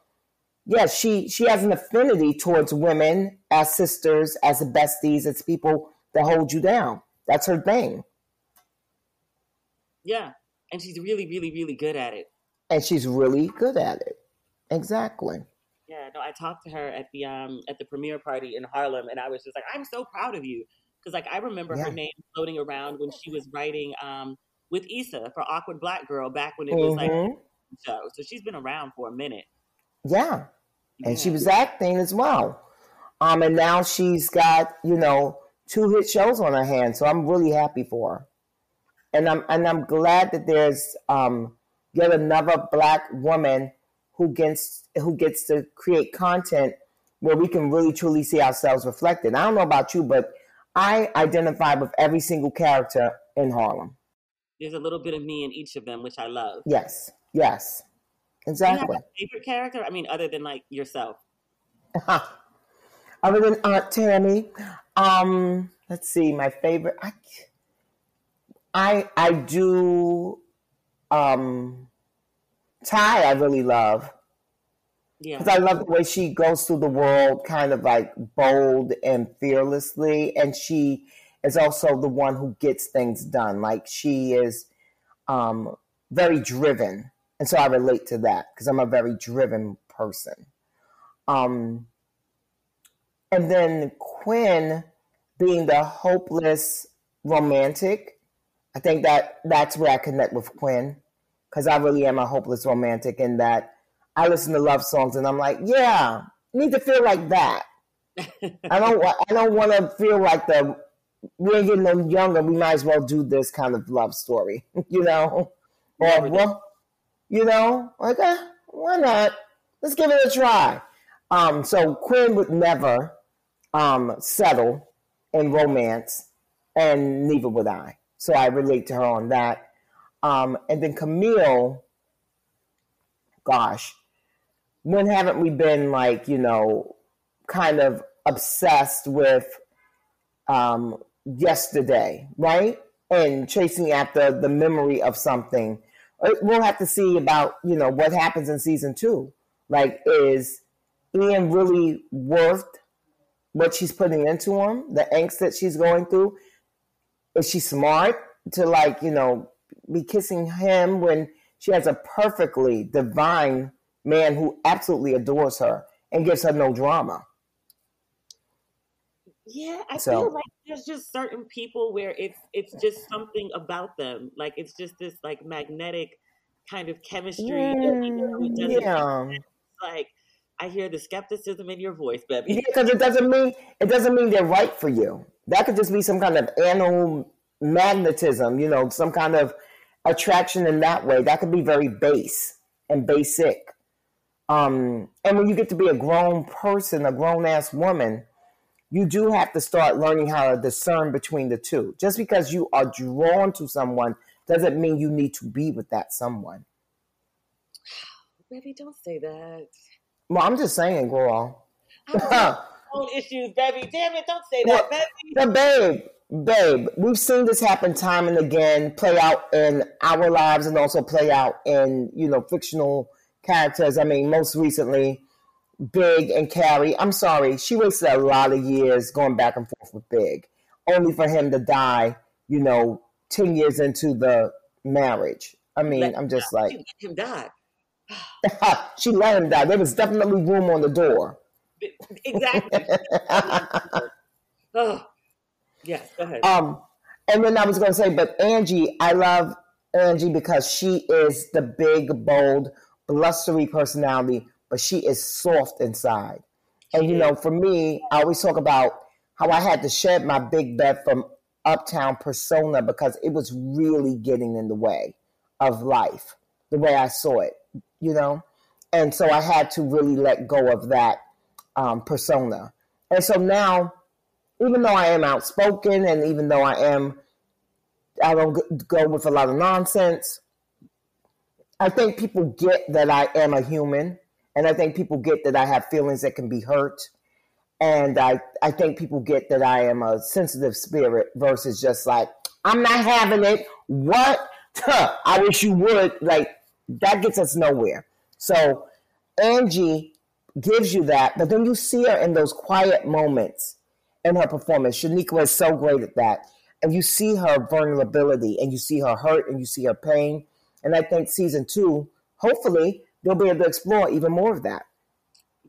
yeah, she she has an affinity towards women as sisters, as besties, as people that hold you down. That's her thing. Yeah, and she's really, really, really good at it. And she's really good at it. Exactly. Yeah, no, I talked to her at the um at the premiere party in Harlem, and I was just like, I'm so proud of you because like I remember yeah. her name floating around when she was writing um, with Issa for Awkward Black Girl back when it was mm-hmm. like show. So she's been around for a minute. Yeah. And she was acting as well. Um, and now she's got, you know, two hit shows on her hands. So I'm really happy for her. And I'm and I'm glad that there's um, yet another black woman who gets who gets to create content where we can really truly see ourselves reflected. I don't know about you, but I identify with every single character in Harlem. There's a little bit of me in each of them, which I love. Yes, yes, exactly. favorite character? I mean, other than like yourself. [laughs] other than Aunt Tammy, um, let's see. My favorite. I, I, I do. Um, Ty, I really love. Yeah. Because I love the way she goes through the world kind of like bold and fearlessly. And she is also the one who gets things done. Like she is um, very driven. And so I relate to that because I'm a very driven person. Um, and then Quinn being the hopeless romantic, I think that that's where I connect with Quinn because I really am a hopeless romantic in that I listen to love songs and I'm like, yeah, need to feel like that. I don't I don't want to feel like the we ain't getting no younger. We might as well do this kind of love story, [laughs] you know, or well, you know, like uh, why not? Let's give it a try. Um, so Quinn would never um, settle in romance, and neither would I. So I relate to her on that. Um, and then Camille, gosh, when haven't we been like, you know, kind of obsessed with um, yesterday, right? And chasing after the memory of something. We'll have to see about, you know, what happens in season two. Like, is Ian really worth what she's putting into him, the angst that she's going through? Is she smart to, like, you know, be kissing him when she has a perfectly divine man who absolutely adores her and gives her no drama. Yeah, I so, feel like there's just certain people where it's it's just something about them. Like it's just this like magnetic kind of chemistry. Mm, yeah. Like I hear the skepticism in your voice, baby. Yeah, because it doesn't mean it doesn't mean they're right for you. That could just be some kind of animal magnetism, you know, some kind of attraction in that way. That could be very base and basic. Um, and when you get to be a grown person, a grown ass woman, you do have to start learning how to discern between the two. Just because you are drawn to someone doesn't mean you need to be with that someone. Baby, don't say that. Well, I'm just saying, girl. own [laughs] issues, baby. Damn it, don't say that, well, baby. But babe, babe, we've seen this happen time and again, play out in our lives and also play out in, you know, fictional characters. I mean, most recently, Big and Carrie. I'm sorry, she wasted a lot of years going back and forth with Big, only for him to die, you know, 10 years into the marriage. I mean, let, I'm just like. She let him die. [sighs] she let him die. There was definitely room on the door. Exactly. [laughs] oh, Yes, go ahead. Um, and then I was going to say, but Angie, I love Angie because she is the big, bold, blustery personality, but she is soft inside. And you know, for me, I always talk about how I had to shed my big bed from uptown persona because it was really getting in the way of life, the way I saw it, you know? And so I had to really let go of that um, persona. And so now even though I am outspoken and even though I am, I don't go with a lot of nonsense. I think people get that I am a human, and I think people get that I have feelings that can be hurt, and I I think people get that I am a sensitive spirit versus just like I'm not having it. What? [laughs] I wish you would. Like that gets us nowhere. So Angie gives you that, but then you see her in those quiet moments in her performance. Shoniqua is so great at that. And you see her vulnerability and you see her hurt and you see her pain. And I think season two, hopefully, they'll be able to explore even more of that.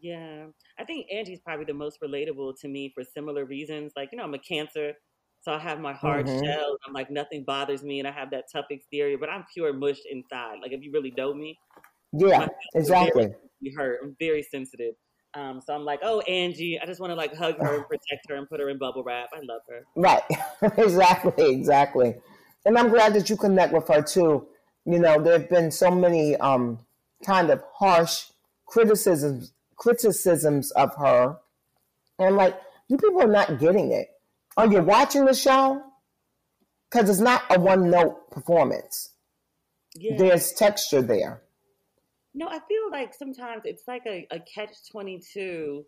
Yeah. I think Angie's probably the most relatable to me for similar reasons. Like, you know, I'm a cancer, so I have my hard mm-hmm. shell. I'm like, nothing bothers me, and I have that tough exterior, but I'm pure mush inside. Like, if you really know me, yeah, exactly. Very hurt. I'm very sensitive. Um, so I'm like, oh, Angie, I just want to like hug her and [sighs] protect her and put her in bubble wrap. I love her. Right. [laughs] exactly. Exactly. And I'm glad that you connect with her too. You know, there have been so many um, kind of harsh criticisms criticisms of her. And I'm like, you people are not getting it. Are you watching the show? Because it's not a one note performance. Yeah. There's texture there. No, I feel like sometimes it's like a, a catch 22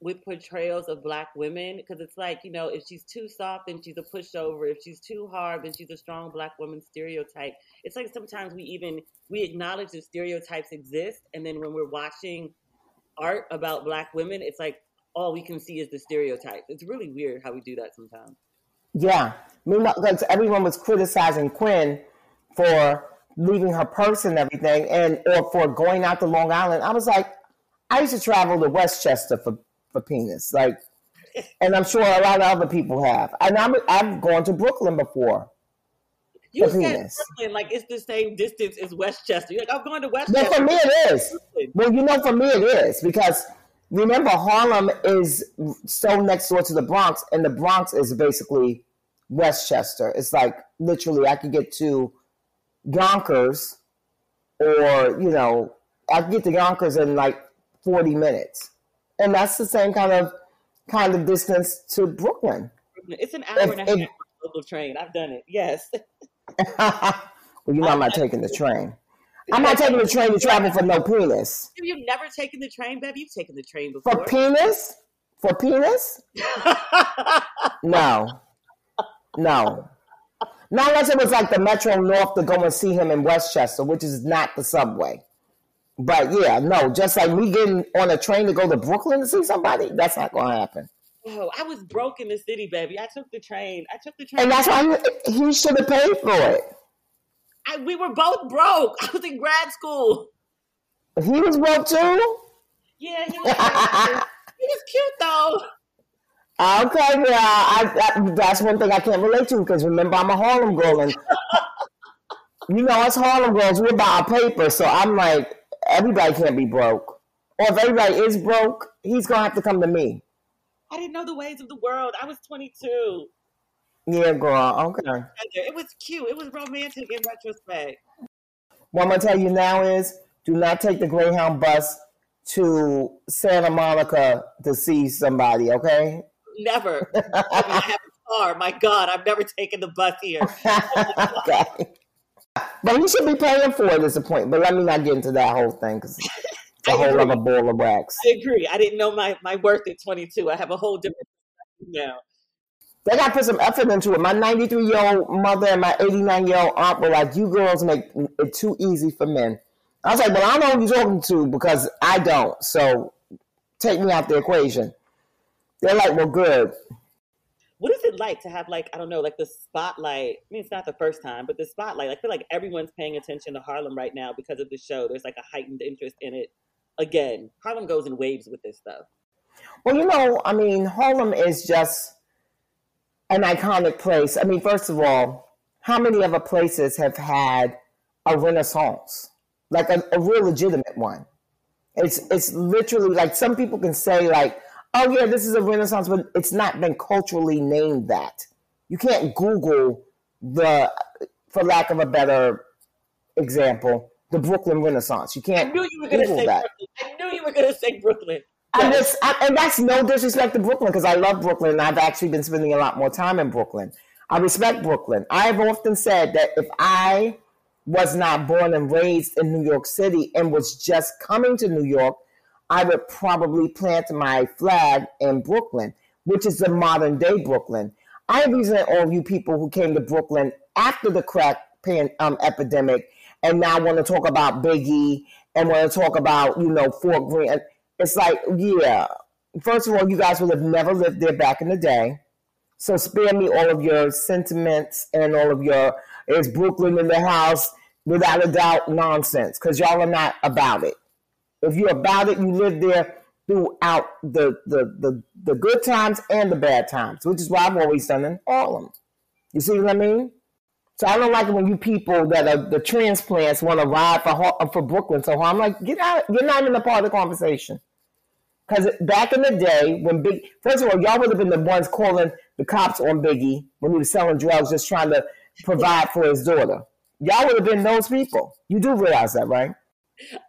with portrayals of black women because it's like, you know, if she's too soft, then she's a pushover. If she's too hard, then she's a strong black woman stereotype. It's like sometimes we even we acknowledge that stereotypes exist and then when we're watching art about black women, it's like all we can see is the stereotype. It's really weird how we do that sometimes. Yeah. Meanwhile, because everyone was criticizing Quinn for leaving her purse and everything, and or for going out to Long Island. I was like, I used to travel to Westchester for for penis, like, and I'm sure a lot of other people have. And I'm I've gone to Brooklyn before. You said penis. Brooklyn like it's the same distance as Westchester. You're like, I'm going to Westchester. Well, for me it is. Well, you know, for me it is because remember Harlem is so next door to the Bronx, and the Bronx is basically Westchester. It's like literally I could get to Yonkers, or you know, I could get to Yonkers in like forty minutes, and that's the same kind of kind of distance to Brooklyn. It's an hour if, and a half local train. I've done it. Yes. [laughs] well, you know, I'm not taking the train. I'm not taking the train to travel for no penis. Have you never taken the train, baby? You've taken the train before. For penis? For penis? no. No. Not unless it was like the Metro North to go and see him in Westchester, which is not the subway. But yeah, no, just like me getting on a train to go to Brooklyn to see somebody, that's not going to happen. Oh, I was broke in the city, baby. I took the train. I took the train. And that's why he, he should have paid for it. I, we were both broke. [laughs] I was in grad school. He was broke too. Yeah, he was. [laughs] he was cute though. Okay, yeah, I, I, that's one thing I can't relate to because remember I'm a Harlem girl and [laughs] you know us Harlem girls we're about our paper, so I'm like everybody can't be broke, or if everybody is broke, he's gonna have to come to me. I didn't know the ways of the world. I was 22. Yeah, girl. Okay. It was cute. It was romantic in retrospect. What I'm gonna tell you now is, do not take the Greyhound bus to Santa Monica to see somebody. Okay. Never. I have a car. My God, I've never taken the bus here. [laughs] okay. But he should be paying for this point. But let me not get into that whole thing because it's [laughs] a whole agree. other ball of wax. I agree. I didn't know my, my worth at 22. I have a whole different now. They got to put some effort into it. My 93 year old mother and my 89 year old aunt were like, "You girls make it too easy for men." I was like, "Well, I know who you're talking to because I don't. So take me out the equation." They're like, "Well, good." What is it like to have like I don't know, like the spotlight? I mean, it's not the first time, but the spotlight. I feel like everyone's paying attention to Harlem right now because of the show. There's like a heightened interest in it. Again, Harlem goes in waves with this stuff. Well, you know, I mean, Harlem is just an iconic place. I mean, first of all, how many other places have had a renaissance, like a, a real legitimate one? It's it's literally like some people can say like, oh yeah, this is a renaissance, but it's not been culturally named that. You can't Google the, for lack of a better example, the Brooklyn Renaissance. You can't. I knew you were going to say that. Brooklyn. I knew you were going to say Brooklyn. And, it's, and that's no disrespect to Brooklyn because I love Brooklyn and I've actually been spending a lot more time in Brooklyn. I respect Brooklyn. I've often said that if I was not born and raised in New York City and was just coming to New York, I would probably plant my flag in Brooklyn, which is the modern day Brooklyn. I represent all you people who came to Brooklyn after the crack pan, um, epidemic and now want to talk about Biggie and want to talk about, you know, Fort Greene it's like, yeah, first of all, you guys would have never lived there back in the day. So spare me all of your sentiments and all of your is Brooklyn in the house without a doubt nonsense because y'all are not about it. If you're about it, you live there throughout the, the the the good times and the bad times, which is why I've always done in Harlem. You see what I mean? So I don't like it when you people that are the transplants want to ride for for Brooklyn so. I'm like, get out, you're not even a part of the conversation. Because back in the day, when Big, first of all, y'all would have been the ones calling the cops on Biggie when he was selling drugs, just trying to provide for his daughter. Y'all would have been those people. You do realize that, right?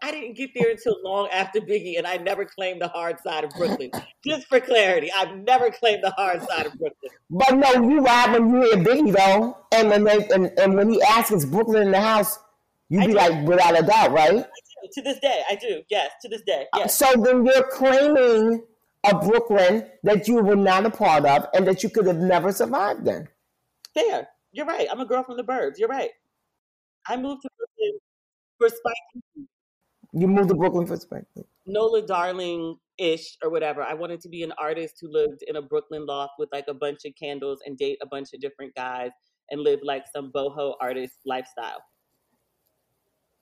I didn't get there until long after Biggie, and I never claimed the hard side of Brooklyn. Just for clarity, I've never claimed the hard side of Brooklyn. But no, you ride when you hear Biggie though, and when they, and, and when he asks, "Is Brooklyn in the house?" You be like, without a doubt, right? To this day, I do. Yes, to this day. Uh, yes. So then you're claiming a Brooklyn that you were not a part of and that you could have never survived in. Fair. You're right. I'm a girl from the burbs. You're right. I moved to Brooklyn for Spike. You moved to Brooklyn for Spike. Nola Darling ish or whatever. I wanted to be an artist who lived in a Brooklyn loft with like a bunch of candles and date a bunch of different guys and live like some boho artist lifestyle.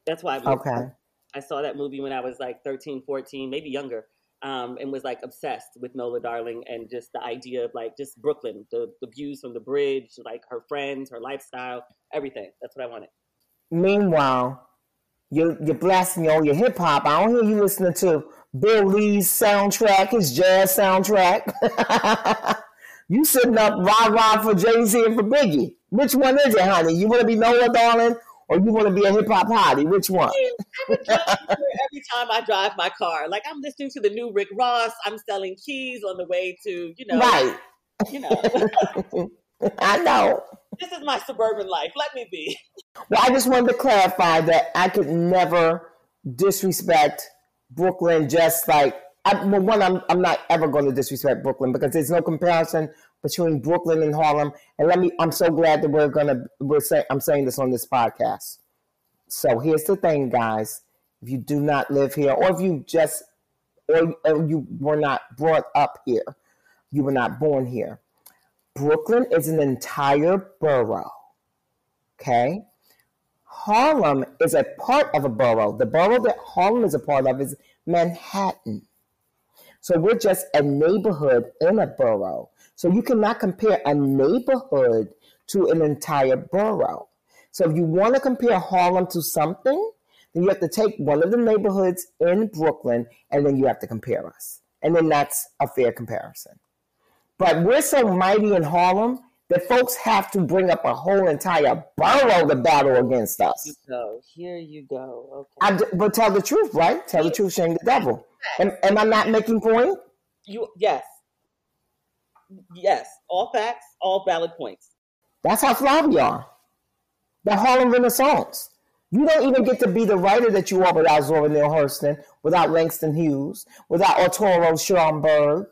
That's why I moved. Okay. I saw that movie when I was like 13, 14, maybe younger, um, and was like obsessed with Nola Darling and just the idea of like just Brooklyn, the, the views from the bridge, like her friends, her lifestyle, everything. That's what I wanted. Meanwhile, you're, you're blasting your hip hop. I don't hear you listening to Bill Lee's soundtrack, his jazz soundtrack. [laughs] you sitting up rah rah for Jay Z and for Biggie. Which one is it, honey? You want to be Nola Darling or you want to be a hip hop hottie? Which one? every time I drive my car, like I'm listening to the new Rick Ross. I'm selling keys on the way to, you know, right. You know, [laughs] I know. This is my suburban life. Let me be. Well, I just wanted to clarify that I could never disrespect Brooklyn. Just like I, well, one, I'm I'm not ever going to disrespect Brooklyn because there's no comparison between Brooklyn and Harlem. And let me, I'm so glad that we're gonna, we're saying, I'm saying this on this podcast. So here's the thing, guys. If you do not live here, or if you just, or, or you were not brought up here, you were not born here. Brooklyn is an entire borough. Okay. Harlem is a part of a borough. The borough that Harlem is a part of is Manhattan. So we're just a neighborhood in a borough. So you cannot compare a neighborhood to an entire borough. So if you want to compare Harlem to something, then you have to take one of the neighborhoods in Brooklyn and then you have to compare us. And then that's a fair comparison. But we're so mighty in Harlem that folks have to bring up a whole entire borough to battle against us. So here you go. Okay. I, but tell the truth, right? Tell the truth, shame the devil. Am, am I not making point? You yes, yes. All facts, all valid points. That's how fly we are. The Harlem Renaissance. You don't even get to be the writer that you are without Zora Neale Hurston, without Langston Hughes, without Arturo Schomburg,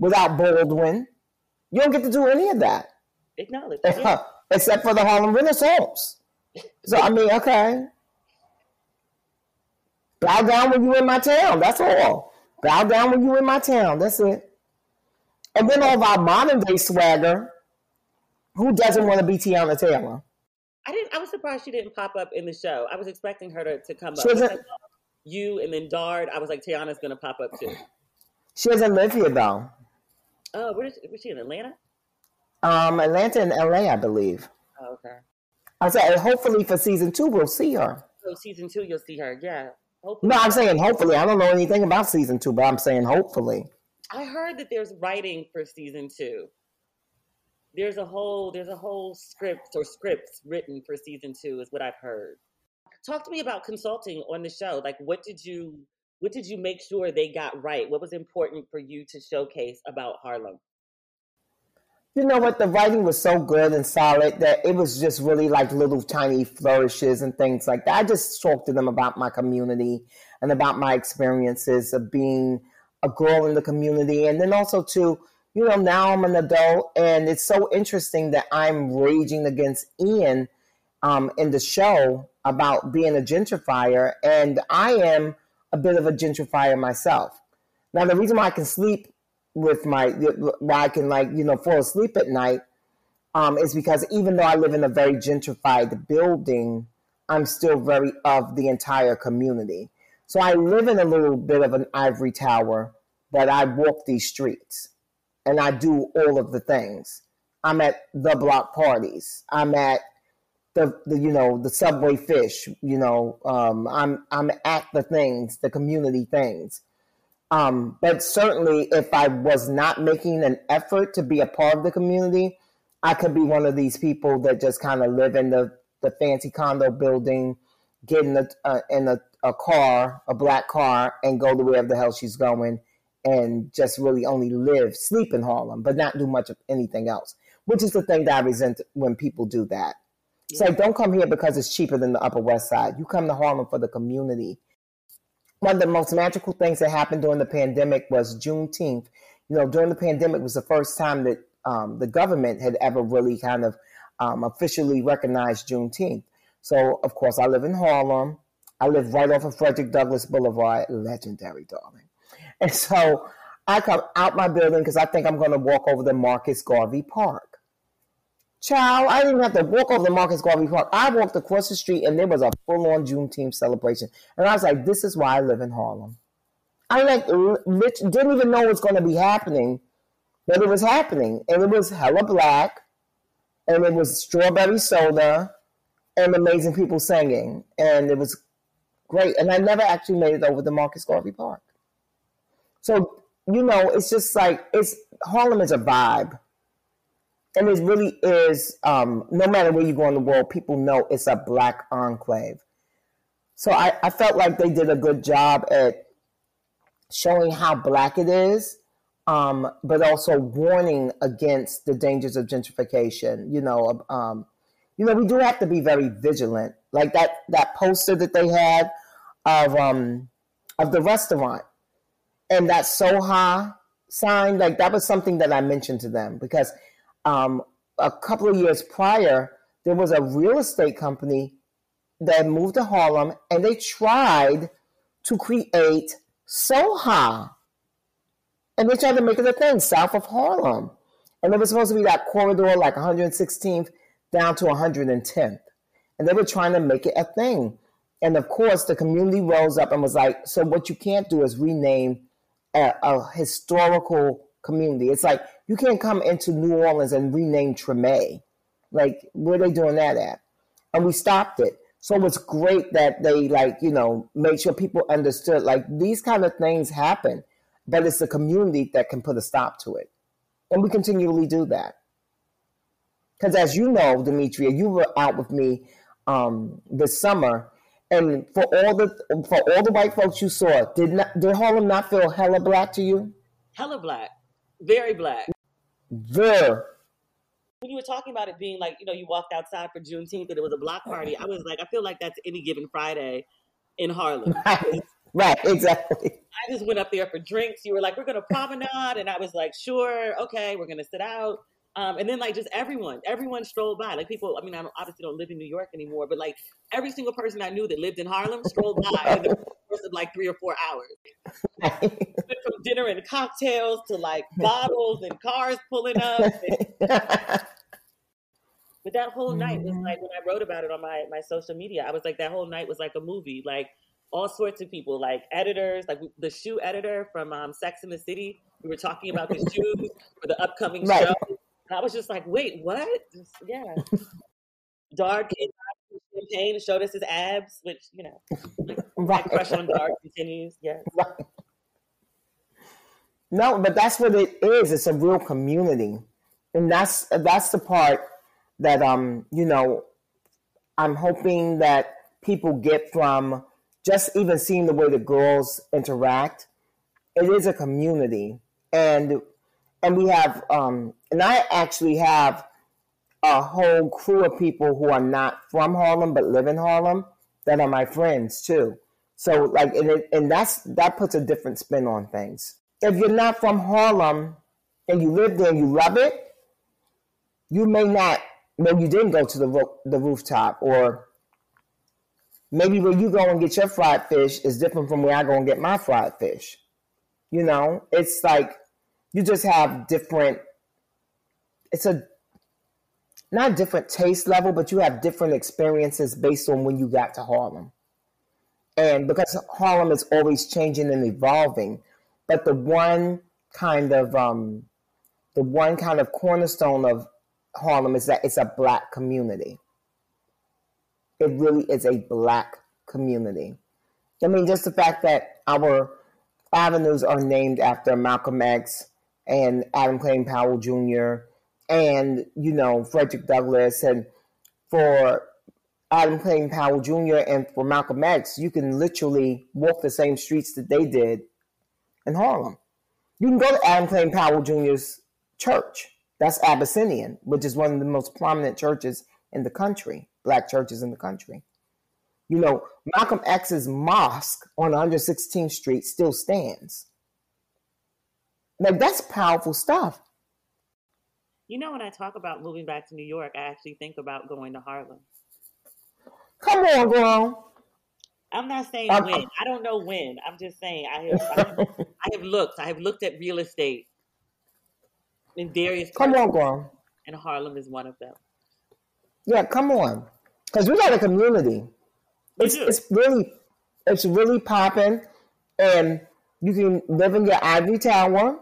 without Baldwin. You don't get to do any of that. Acknowledge. Except for the Harlem Renaissance. So, I mean, okay. Bow down when you're in my town. That's all. Bow down when you're in my town. That's it. And then all of our modern day swagger. Who doesn't want to be Teyana Taylor? I didn't. I was surprised she didn't pop up in the show. I was expecting her to, to come she up. Like, you and then Dard. I was like, Teyana's gonna pop up too. She doesn't live here though. Oh, where is, was she in Atlanta? Um, Atlanta and LA, I believe. Oh, okay. I said, hopefully for season two, we'll see her. Oh, season two, you'll see her. Yeah. Hopefully. No, I'm saying hopefully. I don't know anything about season two, but I'm saying hopefully. I heard that there's writing for season two. There's a whole there's a whole script or scripts written for season two, is what I've heard. Talk to me about consulting on the show. Like, what did you what did you make sure they got right? What was important for you to showcase about Harlem? You know what? The writing was so good and solid that it was just really like little tiny flourishes and things like that. I just talked to them about my community and about my experiences of being a girl in the community. And then also, to, you know, now I'm an adult and it's so interesting that I'm raging against Ian um, in the show about being a gentrifier. And I am a bit of a gentrifier myself. Now, the reason why I can sleep with my why I can like you know fall asleep at night um, is because even though I live in a very gentrified building, I'm still very of the entire community. So I live in a little bit of an ivory tower, but I walk these streets and I do all of the things. I'm at the block parties. I'm at the, the you know the subway fish. You know um, I'm I'm at the things, the community things. Um, but certainly, if I was not making an effort to be a part of the community, I could be one of these people that just kind of live in the, the fancy condo building, get in, a, uh, in a, a car, a black car, and go to wherever the hell she's going, and just really only live, sleep in Harlem, but not do much of anything else. Which is the thing that I resent when people do that. It's like, don't come here because it's cheaper than the Upper West Side. You come to Harlem for the community one of the most magical things that happened during the pandemic was Juneteenth. You know, during the pandemic was the first time that um, the government had ever really kind of um, officially recognized Juneteenth. So, of course, I live in Harlem. I live right off of Frederick Douglass Boulevard, legendary, darling. And so I come out my building because I think I'm going to walk over to Marcus Garvey Park. Child, I didn't have to walk over the Marcus Garvey Park. I walked across the street and there was a full on Juneteenth celebration. And I was like, this is why I live in Harlem. I like didn't even know it was going to be happening, but it was happening. And it was hella black, and it was strawberry soda, and amazing people singing. And it was great. And I never actually made it over to Marcus Garvey Park. So, you know, it's just like, it's Harlem is a vibe and it really is um, no matter where you go in the world people know it's a black enclave. So I, I felt like they did a good job at showing how black it is um, but also warning against the dangers of gentrification you know um, you know we do have to be very vigilant. Like that that poster that they had of um of the restaurant and that soha sign like that was something that i mentioned to them because um, a couple of years prior, there was a real estate company that moved to Harlem and they tried to create Soha. And they tried to make it a thing south of Harlem. And it was supposed to be that corridor like 116th down to 110th. and they were trying to make it a thing. And of course, the community rose up and was like, "So what you can't do is rename a, a historical community. It's like you can't come into New Orleans and rename Treme. Like, where they doing that at?" And we stopped it. So it's great that they like you know made sure people understood like these kind of things happen, but it's the community that can put a stop to it, and we continually do that. Because as you know, Demetria, you were out with me um, this summer, and for all the for all the white folks you saw, did not did Harlem not feel hella black to you? Hella black, very black. Very. When you were talking about it being like, you know, you walked outside for Juneteenth and it was a block party, I was like, I feel like that's any given Friday in Harlem. [laughs] Right, right, exactly. I just went up there for drinks. You were like, we're going to promenade. And I was like, sure, okay, we're going to sit out. Um, and then like just everyone, everyone strolled by. Like people, I mean, I obviously don't live in New York anymore, but like every single person I knew that lived in Harlem strolled by in the course of like three or four hours. From dinner and cocktails to like [laughs] bottles and cars pulling up. [laughs] but that whole night was like when I wrote about it on my my social media, I was like that whole night was like a movie. Like all sorts of people, like editors, like the shoe editor from um, Sex in the City. We were talking about the shoes for the upcoming right. show. I was just like, wait, what? Just, yeah. [laughs] Dark champagne showed us his abs, which, you know, [laughs] right. my crush on Dark continues. Yeah. Right. No, but that's what it is. It's a real community. And that's that's the part that um, you know, I'm hoping that people get from just even seeing the way the girls interact. It is a community. And and we have um, and I actually have a whole crew of people who are not from Harlem but live in Harlem that are my friends too. So like and, it, and that's that puts a different spin on things. If you're not from Harlem and you live there and you love it, you may not. Maybe you didn't go to the ro- the rooftop, or maybe where you go and get your fried fish is different from where I go and get my fried fish. You know, it's like you just have different it's a not different taste level, but you have different experiences based on when you got to Harlem. And because Harlem is always changing and evolving, but the one kind of um, the one kind of cornerstone of Harlem is that it's a black community. It really is a black community. I mean, just the fact that our avenues are named after Malcolm X, and Adam Clayton Powell Jr. and you know Frederick Douglass and for Adam Clayton Powell Jr. and for Malcolm X, you can literally walk the same streets that they did in Harlem. You can go to Adam Clayton Powell Jr.'s church. That's Abyssinian, which is one of the most prominent churches in the country, black churches in the country. You know, Malcolm X's mosque on 116th Street still stands. Like that's powerful stuff. You know, when I talk about moving back to New York, I actually think about going to Harlem. Come on, girl. I'm not saying when. I don't know when. I'm just saying I have, I have, [laughs] I have looked. I have looked at real estate in various. Come on, girl. And Harlem is one of them. Yeah, come on, because we got a community. It's, it's really, it's really popping, and you can live in your ivory tower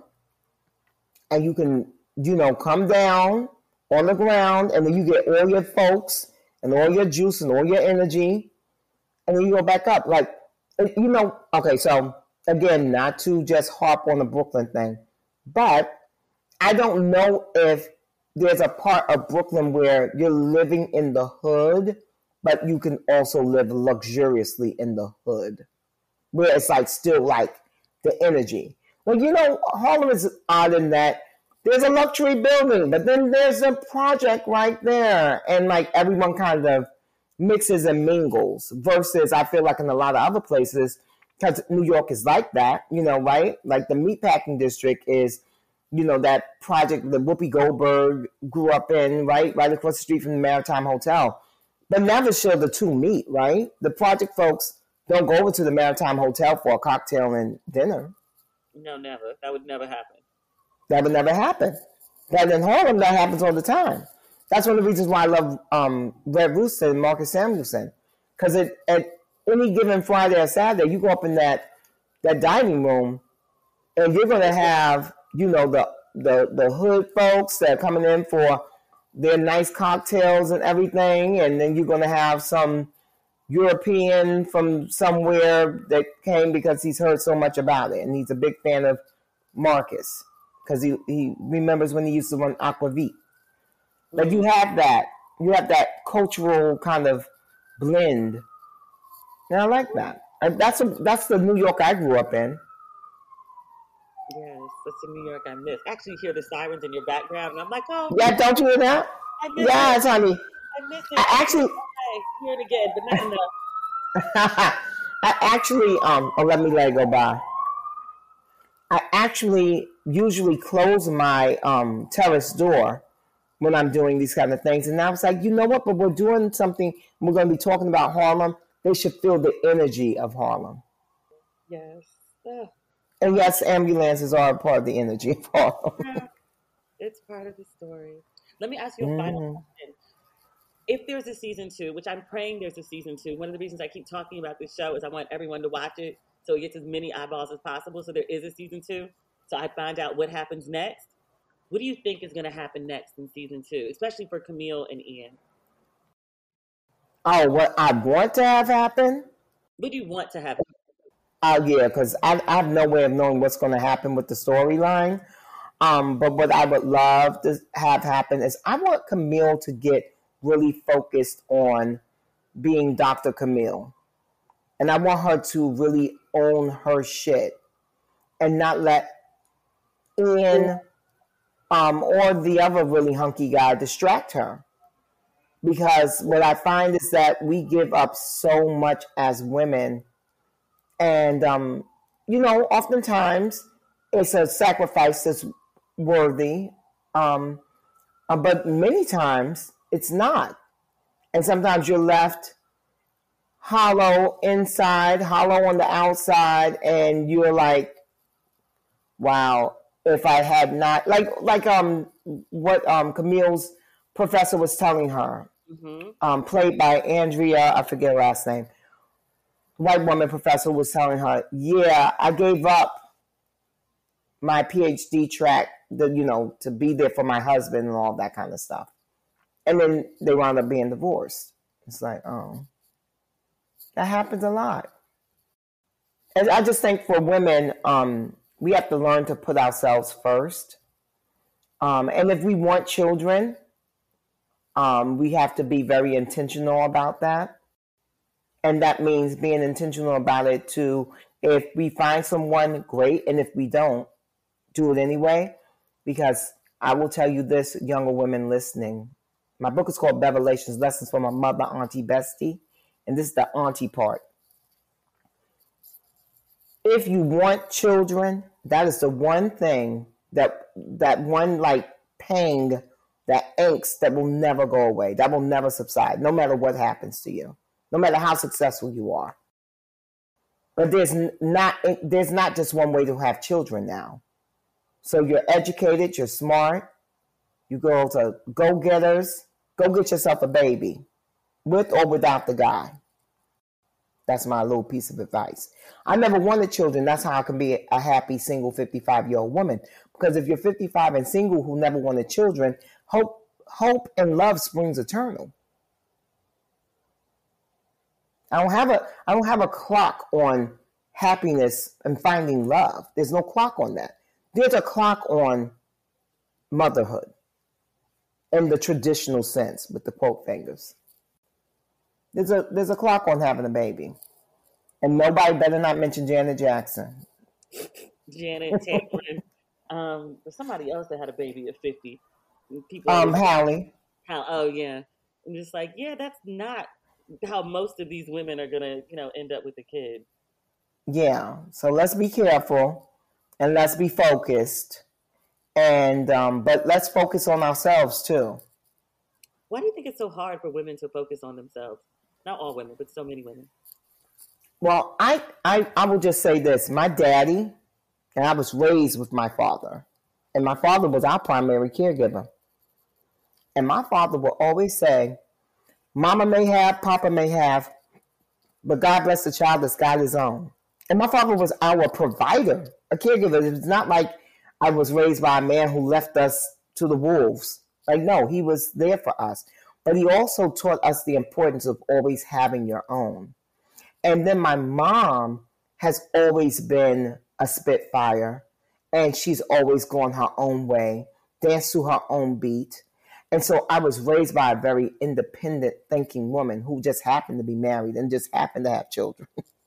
and you can, you know, come down on the ground and then you get all your folks and all your juice and all your energy and then you go back up. Like, you know, okay, so again, not to just harp on the Brooklyn thing, but I don't know if there's a part of Brooklyn where you're living in the hood, but you can also live luxuriously in the hood, where it's like still like the energy. Well, you know, Harlem is odd in that there's a luxury building, but then there's a project right there. And like everyone kind of mixes and mingles versus I feel like in a lot of other places, because New York is like that, you know, right? Like the meatpacking district is, you know, that project that Whoopi Goldberg grew up in, right? Right across the street from the Maritime Hotel. But never show the two meet, right? The project folks don't go over to the Maritime Hotel for a cocktail and dinner. No, never. That would never happen. That would never happen. But in Harlem, that happens all the time. That's one of the reasons why I love um, Red Rooster and Marcus Samuelsson. Because at any given Friday or Saturday, you go up in that that dining room, and you're going to have you know the the the hood folks that are coming in for their nice cocktails and everything, and then you're going to have some European from somewhere that came because he's heard so much about it, and he's a big fan of Marcus because he, he remembers when he used to run Aquavit. But you have that, you have that cultural kind of blend, and I like that. And that's a, that's the New York I grew up in. Yes, that's the New York I miss. Actually, you hear the sirens in your background, and I'm like, oh, yeah, don't you hear that? Yes, it. honey. I. I actually, hear it again, but not enough. [laughs] I actually, um, oh, let me let it go by. I actually usually close my um, terrace door when I'm doing these kind of things. And I was like, you know what? But we're doing something. We're going to be talking about Harlem. They should feel the energy of Harlem. Yes. Ugh. And yes, ambulances are a part of the energy of Harlem. [laughs] It's part of the story. Let me ask you a final Mhm. question. If there's a season two, which I'm praying there's a season two, one of the reasons I keep talking about this show is I want everyone to watch it so it gets as many eyeballs as possible. So there is a season two. So I find out what happens next. What do you think is going to happen next in season two, especially for Camille and Ian? Oh, what I want to have happen? What do you want to have happen? Oh yeah, because I, I have no way of knowing what's going to happen with the storyline. Um, but what I would love to have happen is I want Camille to get really focused on being Dr. Camille, and I want her to really own her shit and not let Ian um, or the other really hunky guy distract her. Because what I find is that we give up so much as women and um, you know, oftentimes it's a sacrifice that's worthy, um, uh, but many times it's not. And sometimes you're left hollow inside, hollow on the outside, and you're like, "Wow, if I had not like like um what um Camille's professor was telling her, hmm um, played by Andrea, I forget her last name." white woman professor was telling her, "Yeah, I gave up my PhD track, the you know, to be there for my husband and all that kind of stuff." And then they wound up being divorced. It's like, oh, that happens a lot. And I just think for women, um, we have to learn to put ourselves first. Um, and if we want children, um, we have to be very intentional about that and that means being intentional about it too if we find someone great and if we don't do it anyway because i will tell you this younger women listening my book is called revelations lessons from my mother auntie bestie and this is the auntie part if you want children that is the one thing that that one like pang that angst that will never go away that will never subside no matter what happens to you no matter how successful you are. But there's not there's not just one way to have children now. So you're educated, you're smart, you go to go getters, go get yourself a baby, with or without the guy. That's my little piece of advice. I never wanted children. That's how I can be a happy single 55 year old woman. Because if you're 55 and single who never wanted children, hope hope and love springs eternal. I don't have a I don't have a clock on happiness and finding love. There's no clock on that. There's a clock on motherhood in the traditional sense with the quote fingers. There's a there's a clock on having a baby. And nobody better not mention Janet Jackson. Janet Tamplin. [laughs] um, somebody else that had a baby at 50. People Um, Hallie. how, oh yeah, I'm just like, yeah, that's not how most of these women are gonna, you know, end up with a kid. Yeah. So let's be careful and let's be focused. And um, but let's focus on ourselves too. Why do you think it's so hard for women to focus on themselves? Not all women, but so many women. Well, I, I I will just say this. My daddy, and I was raised with my father. And my father was our primary caregiver. And my father will always say, Mama may have, Papa may have, but God bless the child that's got his own. And my father was our provider, a caregiver. It's not like I was raised by a man who left us to the wolves. Like, no, he was there for us. But he also taught us the importance of always having your own. And then my mom has always been a spitfire, and she's always gone her own way, danced to her own beat. And so I was raised by a very independent thinking woman who just happened to be married and just happened to have children. [laughs]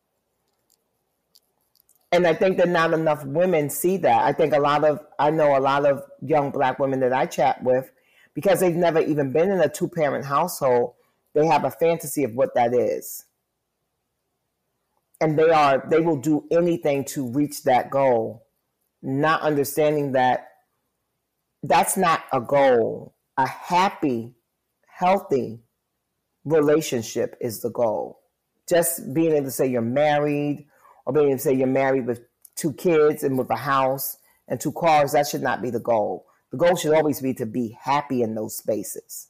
and I think that not enough women see that. I think a lot of, I know a lot of young black women that I chat with, because they've never even been in a two parent household, they have a fantasy of what that is. And they are, they will do anything to reach that goal, not understanding that that's not a goal a happy, healthy relationship is the goal. Just being able to say you're married or being say you're married with two kids and with a house and two cars, that should not be the goal. The goal should always be to be happy in those spaces.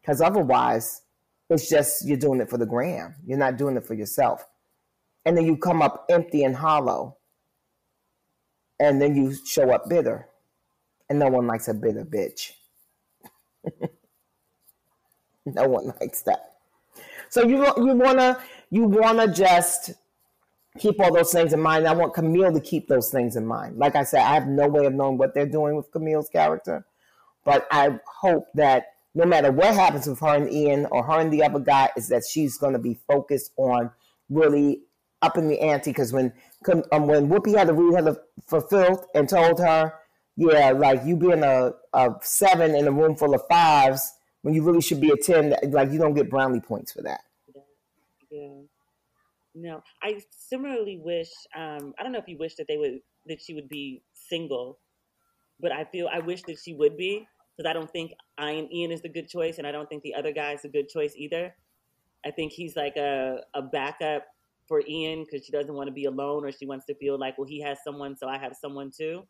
Because otherwise, it's just you're doing it for the gram. You're not doing it for yourself. And then you come up empty and hollow. And then you show up bitter. And no one likes a bitter bitch. [laughs] no one likes that. So you you wanna you wanna just keep all those things in mind. I want Camille to keep those things in mind. Like I said, I have no way of knowing what they're doing with Camille's character, but I hope that no matter what happens with her and Ian or her and the other guy, is that she's going to be focused on really upping the ante. Because when um, when Whoopi had to read her filth and told her yeah, like you being a, a seven in a room full of fives when you really should be a 10, like you don't get brownie points for that. No, I similarly wish, um, I don't know if you wish that they would, that she would be single, but I feel, I wish that she would be because I don't think Ian, Ian is the good choice and I don't think the other guy is a good choice either. I think he's like a, a backup for Ian because she doesn't want to be alone or she wants to feel like, well, he has someone, so I have someone too.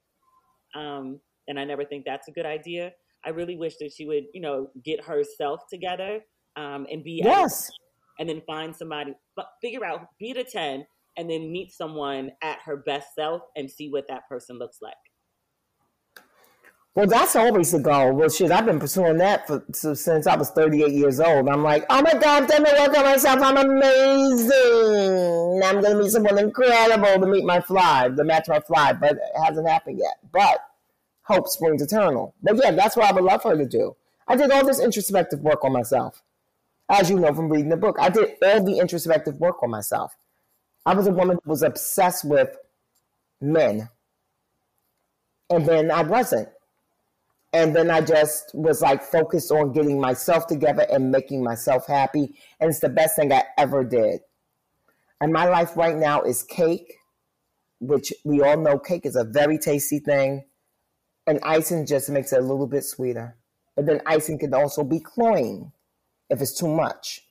Um, and I never think that's a good idea. I really wish that she would, you know, get herself together um, and be yes, and then find somebody, figure out be the ten, and then meet someone at her best self and see what that person looks like. Well, that's always the goal. Well, shit, I've been pursuing that for since I was 38 years old. I'm like, oh my God, let me work on myself. I'm amazing. I'm going to meet someone incredible to meet my fly, to match my fly, but it hasn't happened yet. But hope springs eternal. But yeah, that's what I would love for her to do. I did all this introspective work on myself. As you know from reading the book, I did all the introspective work on myself. I was a woman who was obsessed with men. And then I wasn't. And then I just was like focused on getting myself together and making myself happy. And it's the best thing I ever did. And my life right now is cake, which we all know cake is a very tasty thing. And icing just makes it a little bit sweeter. But then icing can also be cloying if it's too much.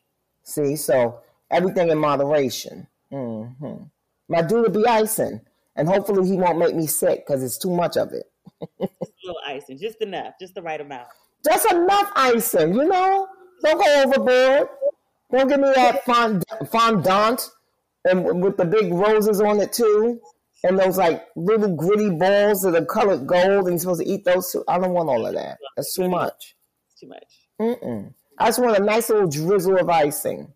See, so everything in moderation. Mm-hmm. My dude will be icing, and hopefully he won't make me sick because it's too much of it [laughs] little icing, just enough, just the right amount. Just enough icing, you know. Don't go overboard. Don't give me that fond fondant and with the big roses on it too, and those like little gritty balls that are colored gold, and you're supposed to eat those too. I don't want all of that. That's too much. It's too much. Mm-mm. I just want a nice little drizzle of icing.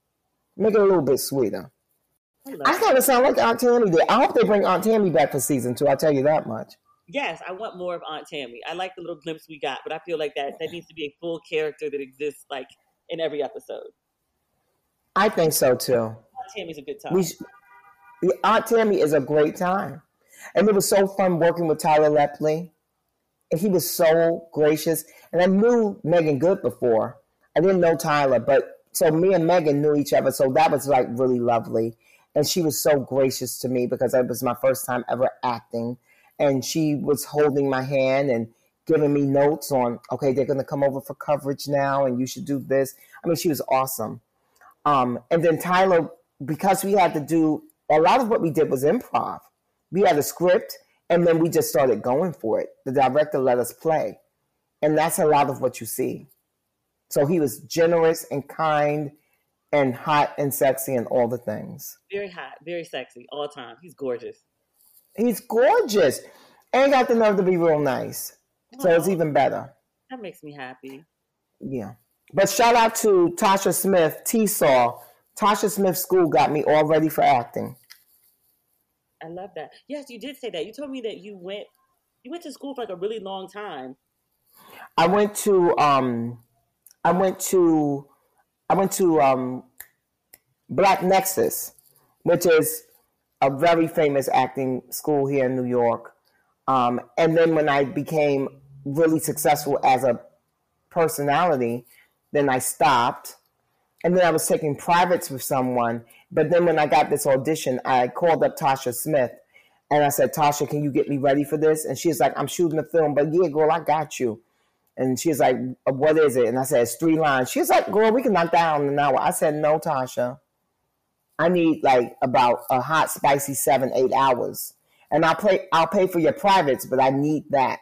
Make it a little bit sweeter. I, I kind of sound like Aunt Tammy did. I hope they bring Aunt Tammy back for season two. I'll tell you that much yes, I want more of Aunt Tammy. I like the little glimpse we got, but I feel like that that needs to be a full character that exists like in every episode. I think so too. Aunt Tammy's a good time. We, Aunt Tammy is a great time, and it was so fun working with Tyler Lepley. And he was so gracious, and I knew Meagan Good before. I didn't know Tyler, but so me and Meagan knew each other, so that was like really lovely. And she was so gracious to me because it was my first time ever acting. And she was holding my hand and giving me notes on okay they're going to come over for coverage now and you should do this. I mean she was awesome. Um, and then tyler because we had to do a lot of what we did was improv. We had a script and then we just started going for it. The director let us play. And that's a lot of what you see So he was generous and kind and hot and sexy and all the things. Very hot, very sexy, all the time. He's gorgeous. He's gorgeous. And got the nerve to be real nice. So it's even better. That makes me happy. Yeah. But shout out to Tasha Smith, T-Saw. Tasha Smith School got me all ready for acting. I love that. Yes, you did say that. You told me that you went you went to school for like a really long time. I went to um I went to I went to um Black Nexxus, which is a very famous acting school here in New York. Um, and then when I became really successful as a personality, then I stopped. And then I was taking privates with someone. But then when I got this audition, I called up Tasha Smith and I said, Tasha, can you get me ready for this? And she's like, I'm shooting a film, but yeah, girl, I got you. And she's like, uh, what is it? And I said, it's three lines. She's like, girl, we can knock down an hour. I said, no, Tasha. I need like about a hot, spicy seven, eight hours. And I'll pay, I'll pay for your privates, but I need that.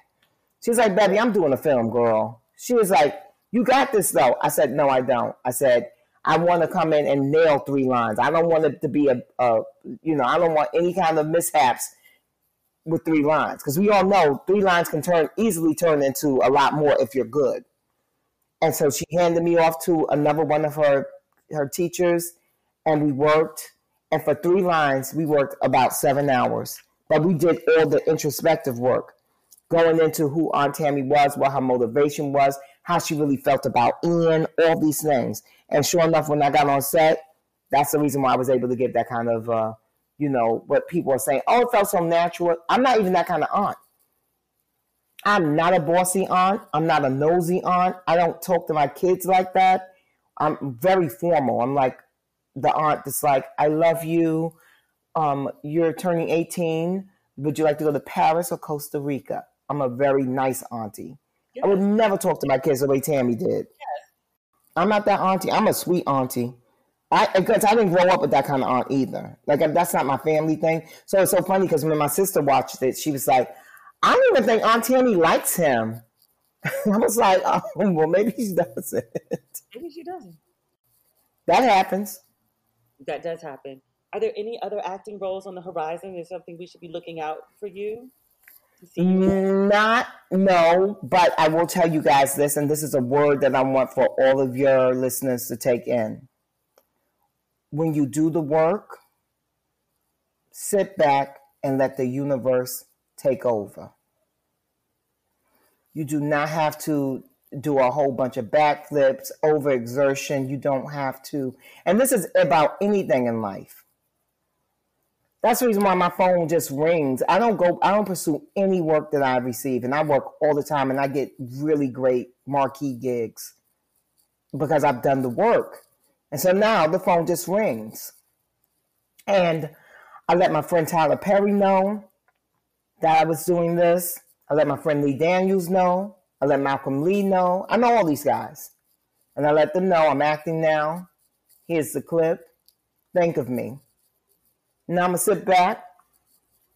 She was like, baby, I'm doing a film, girl. She was like, you got this though. I said, no, I don't. I said, I want to come in and nail three lines. I don't want it to be a, a you know, I don't want any kind of mishaps with three lines because we all know three lines can turn easily turn into a lot more if you're good. And so she handed me off to another one of her her teachers, and we worked. And for three lines, we worked about seven hours. But we did all the introspective work, going into who Aunt Tammy was, what her motivation was, how she really felt about Ian, all these things. And sure enough, when I got on set, that's the reason why I was able to get that kind of, uh, you know, what people are saying. Oh, it felt so natural. I'm not even that kind of aunt. I'm not a bossy aunt. I'm not a nosy aunt. I don't talk to my kids like that. I'm very formal. I'm like the aunt that's like, I love you. Um, you're turning 18. Would you like to go to Paris or Costa Rica? I'm a very nice auntie. Yes. I would never talk to my kids the way Tammy did. Yes. I'm not that auntie. I'm a sweet auntie. I because I didn't grow up with that kind of aunt either. Like that's not my family thing. So it's so funny because when my sister watched it, she was like, "I don't even think Aunt Tammy likes him." [laughs] I was like, "Oh, well, maybe she doesn't." [laughs] Maybe she doesn't. That happens. That does happen. Are there any other acting roles on the horizon? Is something we should be looking out for you? Not no, but I will tell you guys this, and this is a word that I want for all of your listeners to take in. When you do the work, sit back and let the universe take over. You do not have to do a whole bunch of backflips, overexertion. You don't have to. And this is about anything in life. That's the reason why my phone just rings. I don't go, I don't pursue any work that I receive, and I work all the time, and I get really great marquee gigs because I've done the work. And so now the phone just rings. And I let my friend Tyler Perry know that I was doing this. I let my friend Lee Daniels know. I let Malcolm Lee know. I know all these guys. And I let them know I'm acting now. Here's the clip. Think of me. Now I'm gonna sit back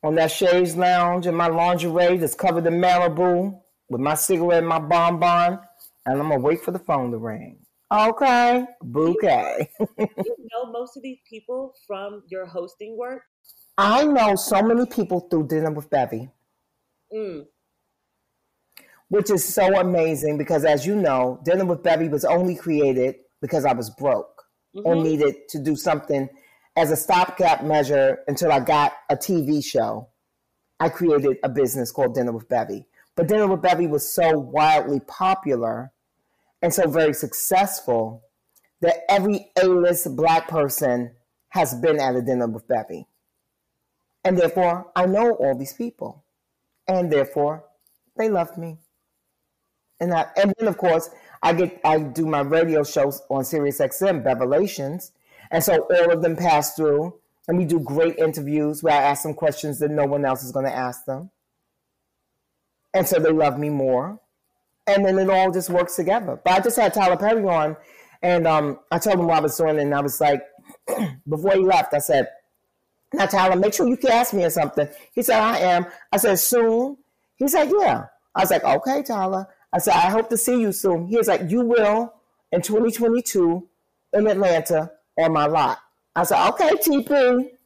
on that chaise lounge in my lingerie that's covered in marabou with my cigarette and my bonbon, and I'm gonna wait for the phone to ring. Okay, bouquet. you [laughs] know most of these people from your hosting work? I know so many people through Dinner with Bevy. Mm. Which is so amazing because, as you know, Dinner with Bevy was only created because I was broke mm-hmm. or needed to do something as a stopgap measure until I got a TV show, I created a business called Dinner with Bevy. But Dinner with Bevy was so wildly popular and so very successful that every A-list black person has been at a dinner with Bevy. And therefore, I know all these people. And therefore, they love me. And, I, and then, of course, I get I do my radio shows on Sirius XM, Bevelations, and so all of them pass through, and we do great interviews where I ask them questions that no one else is going to ask them. And so they love me more. And then it all just works together. But I just had Tyler Perry on, and um, I told him what I was doing, and I was like, [clears throat] before he left, I said, now, Tyler, make sure you can ask me or something. He said, I am. I said, soon? He said, yeah. I was like, okay, Tyler. I said, I hope to see you soon. He was like, you will in 2022 in Atlanta on my lot. I said, okay, TP. Okay.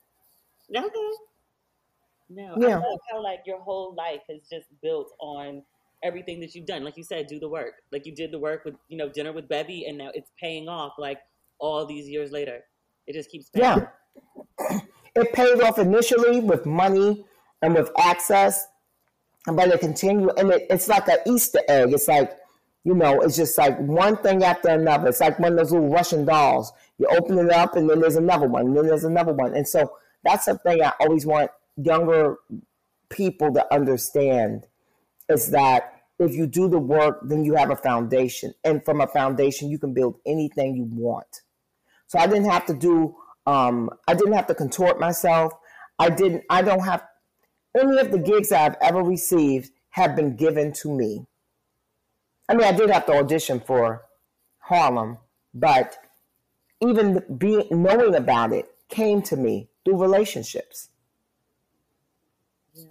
No, Yeah. I love how like your whole life is just built on everything that you've done. Like you said, do the work. Like you did the work with you know dinner with Bevy, and now it's paying off. Like all these years later, it just keeps paying. Yeah. [clears throat] It paid off initially with money and with access, but it continued, and it, it's like an Easter egg. It's like, you know, it's just like one thing after another. It's like one of those little Russian dolls. You open it up, and then there's another one, and then there's another one. And so that's the thing I always want younger people to understand is that if you do the work, then you have a foundation. And from a foundation, you can build anything you want. So I didn't have to do, um, I didn't have to contort myself. I didn't, I don't have any of the gigs I've ever received have been given to me. I mean, I did have to audition for Harlem, but even being knowing about it came to me through relationships. Yeah.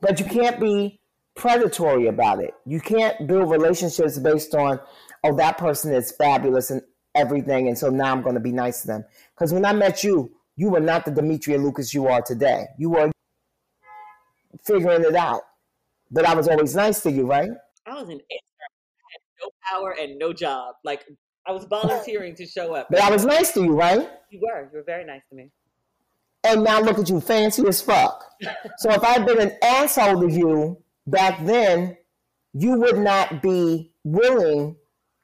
But you can't be predatory about it. You can't build relationships based on, oh, that person is fabulous and everything, and so now I'm going to be nice to them. Because when I met you, you were not the Demetria Lucas you are today. You were figuring it out. But I was always nice to you, right? I was an intern. I had no power and no job. Like I was volunteering to show up. But I was nice to you, right? You were. You were very nice to me. And now look at you, fancy as fuck. [laughs] so if I'd been an asshole to you back then, you would not be willing,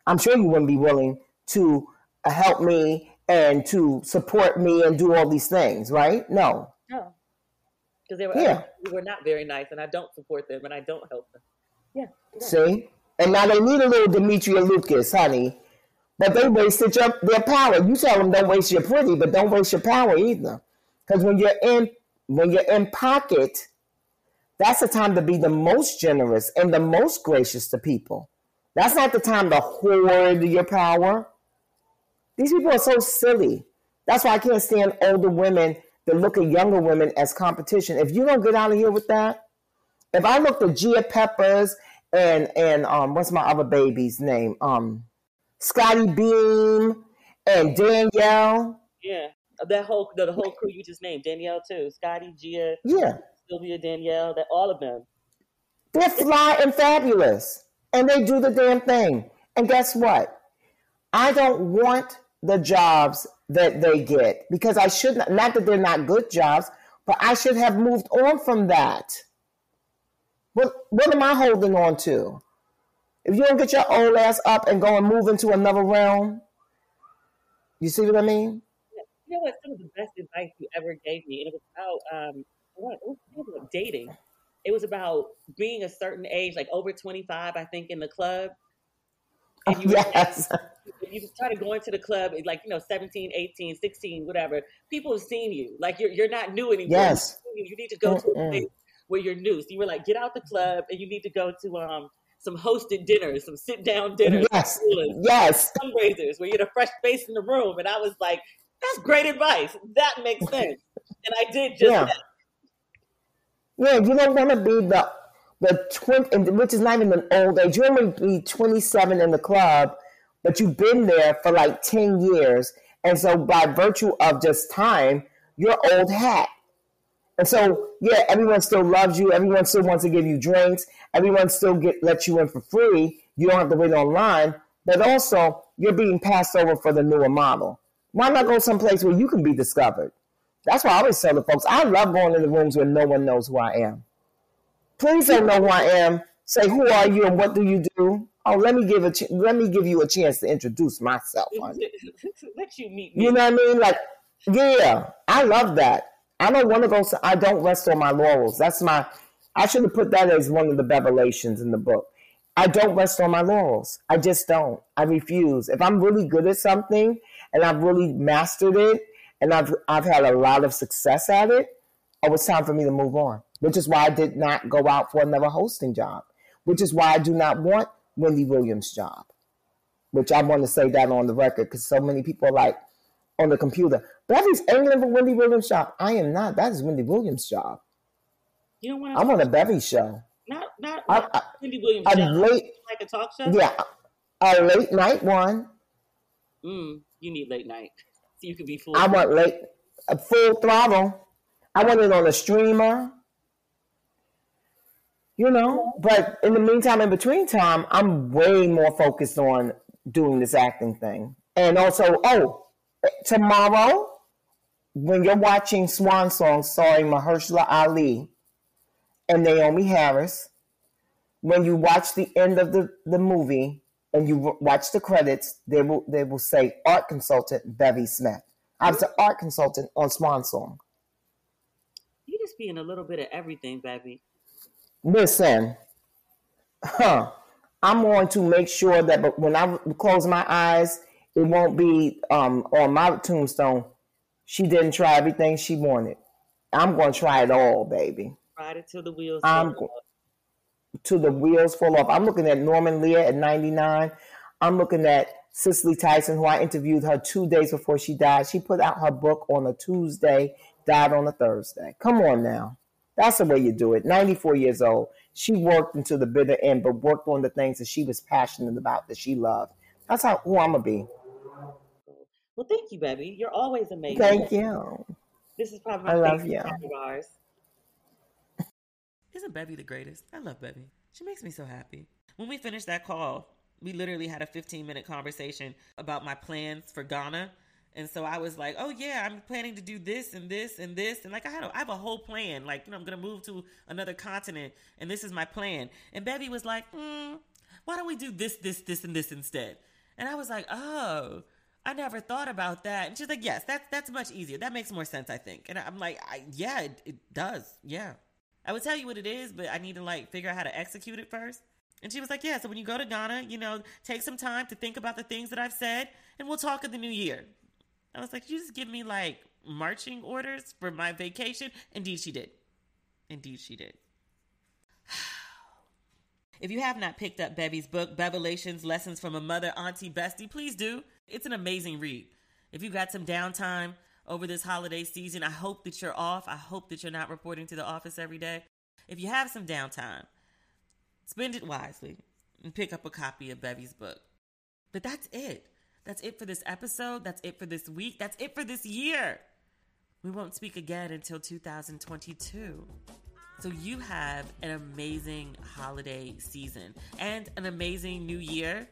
I'm sure you wouldn't be willing to uh, help me and to support me and do all these things, right? No. No. Because they were Yeah. who were not very nice, and I don't support them, and I don't help them. Yeah. yeah. See? And now they need a little Demetria Lucas, honey. But they wasted your, their power. You tell them don't waste your pretty, but don't waste your power either. Because when you're in when you're in pocket, that's the time to be the most generous and the most gracious to people. That's not the time to hoard your power. These people are so silly. That's why I can't stand older women that look at younger women as competition. If you don't get out of here with that, if I looked at Gia Peppers and and um what's my other baby's name? Um Scottie Beam and Danielle. Yeah. That whole the, the whole crew you just named, Danielle too, Scottie, Gia, Yeah. Sylvia, Danielle, that all of them. They're fly and fabulous. And they do the damn thing. And guess what? I don't want the jobs that they get because I should not, not that they're not good jobs, but I should have moved on from that. What, what am I holding on to? If you don't get your old ass up and go and move into another realm, you see what I mean? You know what? Some of the best advice you ever gave me, and it was about um? It was it was about dating. It was about being a certain age, like over twenty five, I think, in the club. And you, yes. you started going to the club, like you know, 17, 18, 16, whatever. People have seen you. Like you're you're not new anymore. Yes. You, need to go to a place where you're new. So you were like, get out the club, and you need to go to um some hosted dinners, some sit down dinners, Yes. Yes. fundraisers where you're the fresh face in the room. And I was like, that's great advice. That makes sense. And I did just Yeah. that. Yeah, you don't want to be the the twenty, which is not even an old age. You want to be twenty seven in the club, but you've been there for like ten years, and so by virtue of just time, you're old hat. And so, yeah, everyone still loves you. Everyone still wants to give you drinks. Everyone still get let you in for free. You don't have to wait online. But also, you're being passed over for the newer model. Why not go someplace where you can be discovered? That's why I always tell the folks, I love going into rooms where no one knows who I am. Please don't know who I am. Say, who are you and what do you do? Oh, let me give a ch- let me give you a chance to introduce myself. honey. [laughs] Let you meet me. You know what I mean? Like, yeah, I love that. I don't want to go. I don't rest on my laurels. That's my. I should have put that as one of the revelations in the book. I don't rest on my laurels. I just don't. I refuse. If I'm really good at something and I've really mastered it and I've I've had a lot of success at it, oh, it's time for me to move on. Which is why I did not go out for another hosting job. Which is why I do not want Wendy Williams' job. Which I want to say that on the record because so many people are like on the computer. Beverly's angling for Wendy Williams' job. I am not. That is Wendy Williams' job. You don't want I'm on a Bevy show. not not I, like I, Wendy Williams I'm show, late. like a talk show. Yeah, A late night one. Mm, you need late night. [laughs] You could be full. I want late, a full throttle. I want it on a streamer. You know, but in the meantime, in between time, I'm way more focused on doing this acting thing. And also, oh, tomorrow, when you're watching Swan Song starring Mahershala Ali and Naomie Harris, when you watch the end of the, the movie and you watch the credits, they will they will say art consultant Bevy Smith. I was an art consultant on Swan Song. You just being a little bit of everything, baby. Listen, huh? I'm going to make sure that when I close my eyes, it won't be um, on my tombstone. She didn't try everything she wanted. I'm going to try it all, baby. Ride it till the wheels. I'm fall to the wheels fall off. I'm looking at Norman Lear at 99. I'm looking at Cicely Tyson, who I interviewed her two days before she died. She put out her book on a Tuesday, died on a Thursday. Come on now. That's the way you do it. 94 years old. She worked until the bitter end, but worked on the things that she was passionate about, that she loved. That's how who I'm gonna be. Well, thank you, baby. You're always amazing. Thank you. This is probably my I love favorite you. of ours. Isn't Bevy the greatest? I love Bevy. She makes me so happy. When we finished that call, we literally had a 15 minute conversation about my plans for Ghana. And so I was like, oh yeah, I'm planning to do this and this and this. And like I had a, I have a whole plan. Like, you know, I'm going to move to another continent and this is my plan. And Bevy was like, mm, why don't we do this, this, this, and this instead? And I was like, oh, I never thought about that. And she's like, yes, that's, that's much easier. That makes more sense, I think. And I'm like, I, yeah, it, it does. Yeah. I would tell you what it is, but I need to like figure out how to execute it first. And she was like, Yeah, so when you go to Ghana, you know, take some time to think about the things that I've said and we'll talk in the new year. I was like, You just give me like marching orders for my vacation? Indeed, she did. Indeed, she did. [sighs] If you have not picked up Bevy's book, Bevelations Lessons from a Mother, Auntie, Bestie, please do. It's an amazing read. If you got some downtime over this holiday season, I hope that you're off. I hope that you're not reporting to the office every day. If you have some downtime, spend it wisely and pick up a copy of Bevy's book. But that's it. That's it for this episode. That's it for this week. That's it for this year. We won't speak again until 2022. So you have an amazing holiday season and an amazing new year.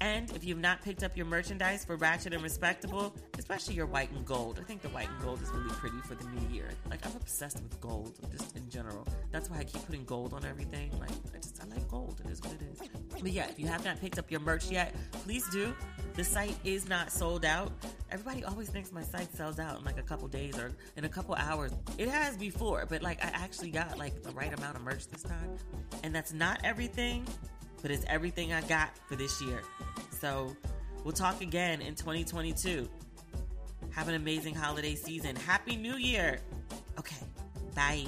And if you've not picked up your merchandise for Ratchet and Respectable, especially your white and gold, I think the white and gold is really pretty for the new year. Like I'm obsessed with gold, just in general. That's why I keep putting gold on everything. Like I just I like gold. It is what it is. But yeah, if you have not picked up your merch yet, please do. The site is not sold out. Everybody always thinks my site sells out in like a couple days or in a couple hours. It has before, but like I actually got like the right amount of merch this time. And that's not everything, but it's everything I got for this year. So we'll talk again in 2022. Have an amazing holiday season. Happy New Year. Okay, bye.